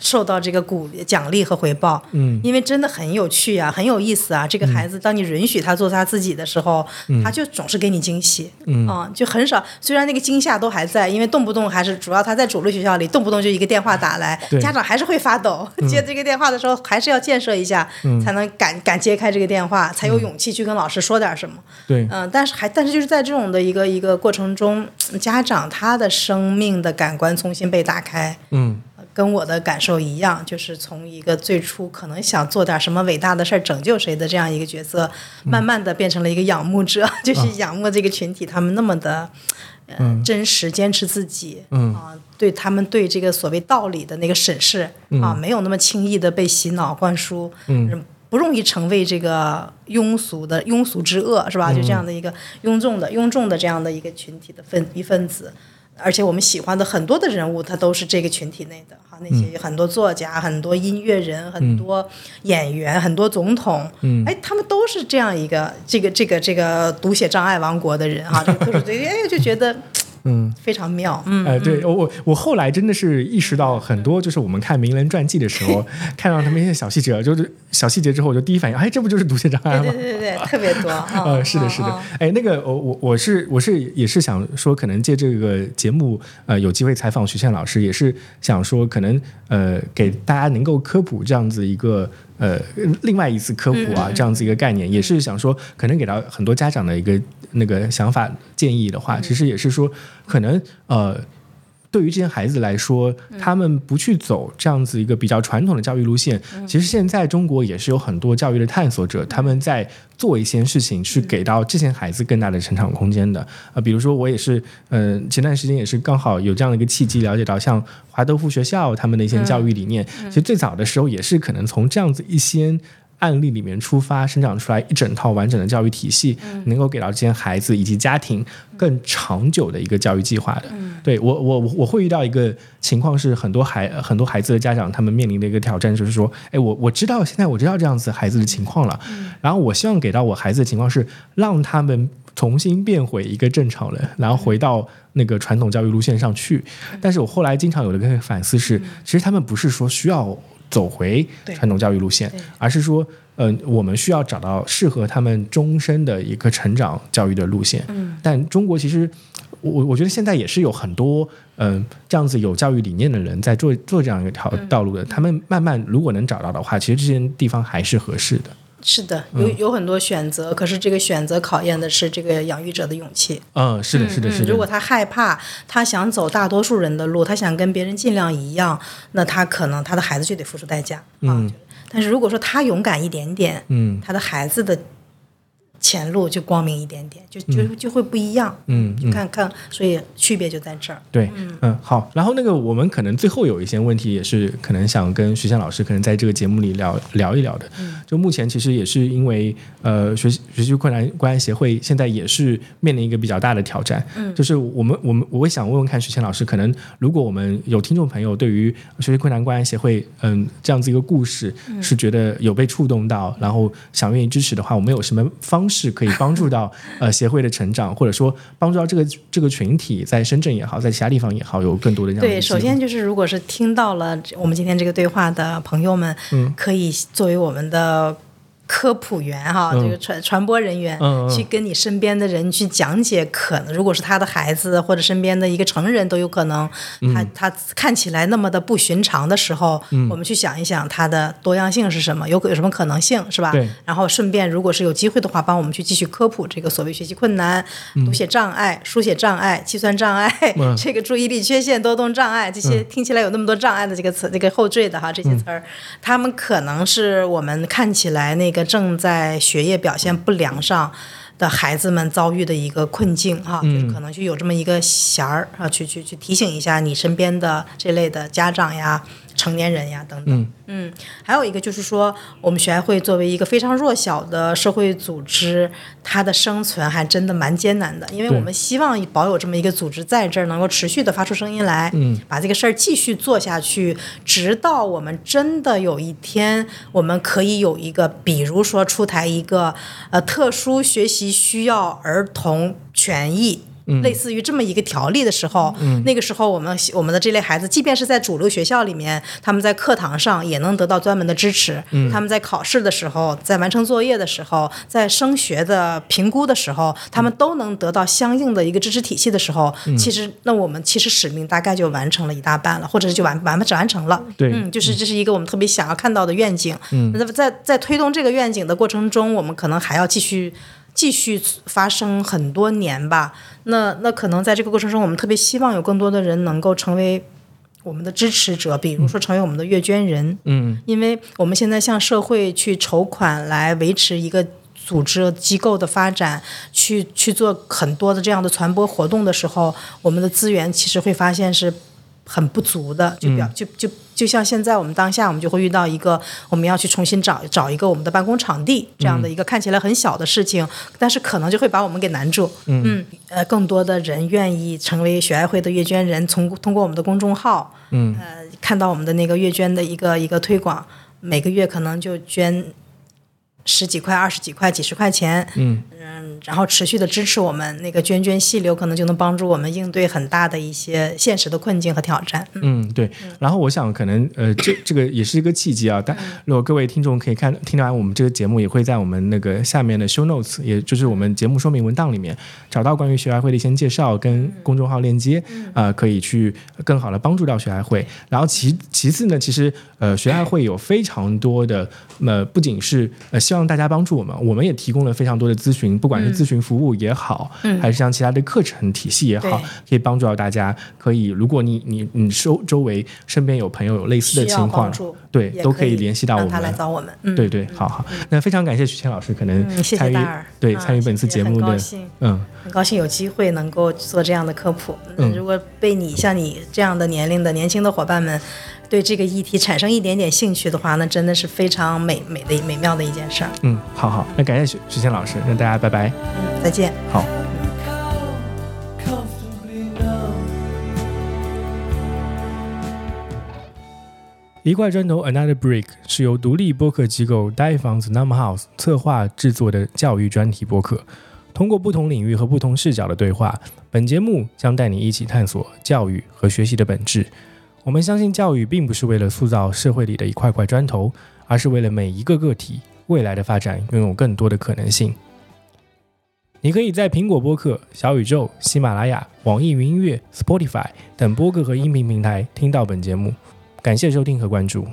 受到这个鼓奖励和回报，嗯，因为真的很有趣啊，很有意思啊。这个孩子，当你允许他做他自己的时候，他就总是给你惊喜，嗯，就很少。虽然那个惊吓都还在，因为动不动还是主要他在主流学校里，动不动就一个电话打来，家长还是会发抖。接这个电话的时候，还是要建设一下，才能敢敢接开这个电话，才有勇气去跟老师说点什么。对，嗯，但是还但是就是在这种的一个一个过程中，家长他的生命的感官重新被打开，嗯。跟我的感受一样，就是从一个最初可能想做点什么伟大的事儿拯救谁的这样一个角色，慢慢的变成了一个仰慕者，就是仰慕这个群体，他们那么的呃真实，坚持自己，啊，对他们对这个所谓道理的那个审视啊，没有那么轻易的被洗脑灌输，嗯。不容易成为这个庸俗的庸俗之恶，是吧？就这样的一个庸众的庸众的这样的一个群体的分一份子，而且我们喜欢的很多的人物，他都是这个群体内的哈。那些很多作家、很多音乐人、很多演员、很多总统，哎，他们都是这样一个这个这个这个读写障碍王国的人哈。就是对，哎，就觉得。嗯，非常妙。嗯，哎，对我我我后来真的是意识到很多，就是我们看名人传记的时候，看到他们一些小细节，就是小细节之后，我就第一反应，哎，这不就是读写障碍吗？对对对对，特别多。呃，是的，是的。哎，那个我我我是我是也是想说，可能借这个节目，呃，有机会采访徐倩老师，也是想说，可能呃，给大家能够科普这样子一个。呃，另外一次科普啊，这样子一个概念，也是想说，可能给到很多家长的一个那个想法建议的话，其实也是说，可能呃。对于这些孩子来说，他们不去走这样子一个比较传统的教育路线，其实现在中国也是有很多教育的探索者，他们在做一些事情，去给到这些孩子更大的成长空间的。啊，比如说我也是，嗯，前段时间也是刚好有这样的一个契机，了解到像华德福学校他们的一些教育理念，其实最早的时候也是可能从这样子一些。案例里面出发生长出来一整套完整的教育体系，能够给到这些孩子以及家庭更长久的一个教育计划的。对我，我我会遇到一个情况是，很多孩很多孩子的家长他们面临的一个挑战就是说，哎，我我知道现在我知道这样子孩子的情况了，然后我希望给到我孩子的情况是让他们重新变回一个正常人，然后回到那个传统教育路线上去。但是我后来经常有的一个反思是，其实他们不是说需要。走回传统教育路线，而是说，嗯，我们需要找到适合他们终身的一个成长教育的路线。嗯，但中国其实，我我觉得现在也是有很多，嗯，这样子有教育理念的人在做做这样一条道路的。他们慢慢如果能找到的话，其实这些地方还是合适的。是的，有有很多选择，可是这个选择考验的是这个养育者的勇气。嗯，是的，是的，是的。如果他害怕，他想走大多数人的路，他想跟别人尽量一样，那他可能他的孩子就得付出代价啊。但是如果说他勇敢一点点，嗯，他的孩子的。前路就光明一点点，就就就会不一样。嗯，你看看，所以区别就在这儿。对，嗯，好。然后那个我们可能最后有一些问题，也是可能想跟徐翔老师可能在这个节目里聊聊一聊的。嗯，就目前其实也是因为呃学习学习困难关爱协会现在也是面临一个比较大的挑战。嗯，就是我们我们我会想问问看徐翔老师，可能如果我们有听众朋友对于学习困难关爱协会嗯这样子一个故事是觉得有被触动到，然后想愿意支持的话，我们有什么方是可以帮助到呃协会的成长，或者说帮助到这个这个群体，在深圳也好，在其他地方也好，有更多的这样对。首先就是，如果是听到了我们今天这个对话的朋友们，嗯，可以作为我们的。科普员哈，这个传传播人员去跟你身边的人去讲解，可能如果是他的孩子或者身边的一个成人，都有可能他他看起来那么的不寻常的时候，我们去想一想他的多样性是什么，有有什么可能性是吧？然后顺便如果是有机会的话，帮我们去继续科普这个所谓学习困难、读写障碍、书写障碍、计算障碍、这个注意力缺陷、多动障碍这些听起来有那么多障碍的这个词，这个后缀的哈这些词儿，他们可能是我们看起来那个。正在学业表现不良上的孩子们遭遇的一个困境哈，就可能就有这么一个弦儿啊，去去去提醒一下你身边的这类的家长呀。成年人呀，等等，嗯，还有一个就是说，我们学爱会作为一个非常弱小的社会组织，它的生存还真的蛮艰难的，因为我们希望保有这么一个组织在这儿，能够持续的发出声音来，嗯，把这个事儿继续做下去，直到我们真的有一天，我们可以有一个，比如说出台一个呃特殊学习需要儿童权益。类似于这么一个条例的时候，那个时候我们我们的这类孩子，即便是在主流学校里面，他们在课堂上也能得到专门的支持。他们在考试的时候，在完成作业的时候，在升学的评估的时候，他们都能得到相应的一个支持体系的时候，其实那我们其实使命大概就完成了一大半了，或者是就完完完完成了。对，嗯，就是这是一个我们特别想要看到的愿景。嗯，那在在推动这个愿景的过程中，我们可能还要继续。继续发生很多年吧，那那可能在这个过程中，我们特别希望有更多的人能够成为我们的支持者，比如说成为我们的阅捐人，嗯，因为我们现在向社会去筹款来维持一个组织机构的发展，去去做很多的这样的传播活动的时候，我们的资源其实会发现是。很不足的，就表就就就像现在我们当下，我们就会遇到一个我们要去重新找找一个我们的办公场地这样的一个看起来很小的事情，但是可能就会把我们给难住。嗯，呃，更多的人愿意成为学爱会的阅捐人，从通过我们的公众号，嗯，呃，看到我们的那个月捐的一个一个推广，每个月可能就捐。十几块、二十几块、几十块钱，嗯嗯，然后持续的支持我们，那个涓涓细流可能就能帮助我们应对很大的一些现实的困境和挑战。嗯，对。然后我想，可能呃，这这个也是一个契机啊。但如果各位听众可以看听完我们这个节目，也会在我们那个下面的 show notes，也就是我们节目说明文档里面找到关于学爱会的一些介绍跟公众号链接啊，可以去更好的帮助到学爱会。然后其其次呢，其实呃，学爱会有非常多的呃，不仅是呃。希望大家帮助我们，我们也提供了非常多的咨询，不管是咨询服务也好，还是像其他的课程体系也好，可以帮助到大家。可以，如果你你你周周围身边有朋友有类似的情况，对，都可以联系到我们，他来找我们。对对，好好。那非常感谢徐谦老师，可能参与对参与本次节目的，嗯，很高兴有机会能够做这样的科普。嗯，如果被你像你这样的年龄的年轻的伙伴们。对这个议题产生一点点兴趣的话，那真的是非常美美的美妙的一件事儿。嗯，好好，那感谢徐徐谦老师，那大家拜拜。嗯，再见。好。一块砖头，Another Brick 是由独立播客机构 Die Fonts Number House 策划制作的教育专题播客。通过不同领域和不同视角的对话，本节目将带你一起探索教育和学习的本质。我们相信，教育并不是为了塑造社会里的一块块砖头，而是为了每一个个体未来的发展拥有更多的可能性。你可以在苹果播客、小宇宙、喜马拉雅、网易云音乐、Spotify 等播客和音频平台听到本节目。感谢收听和关注。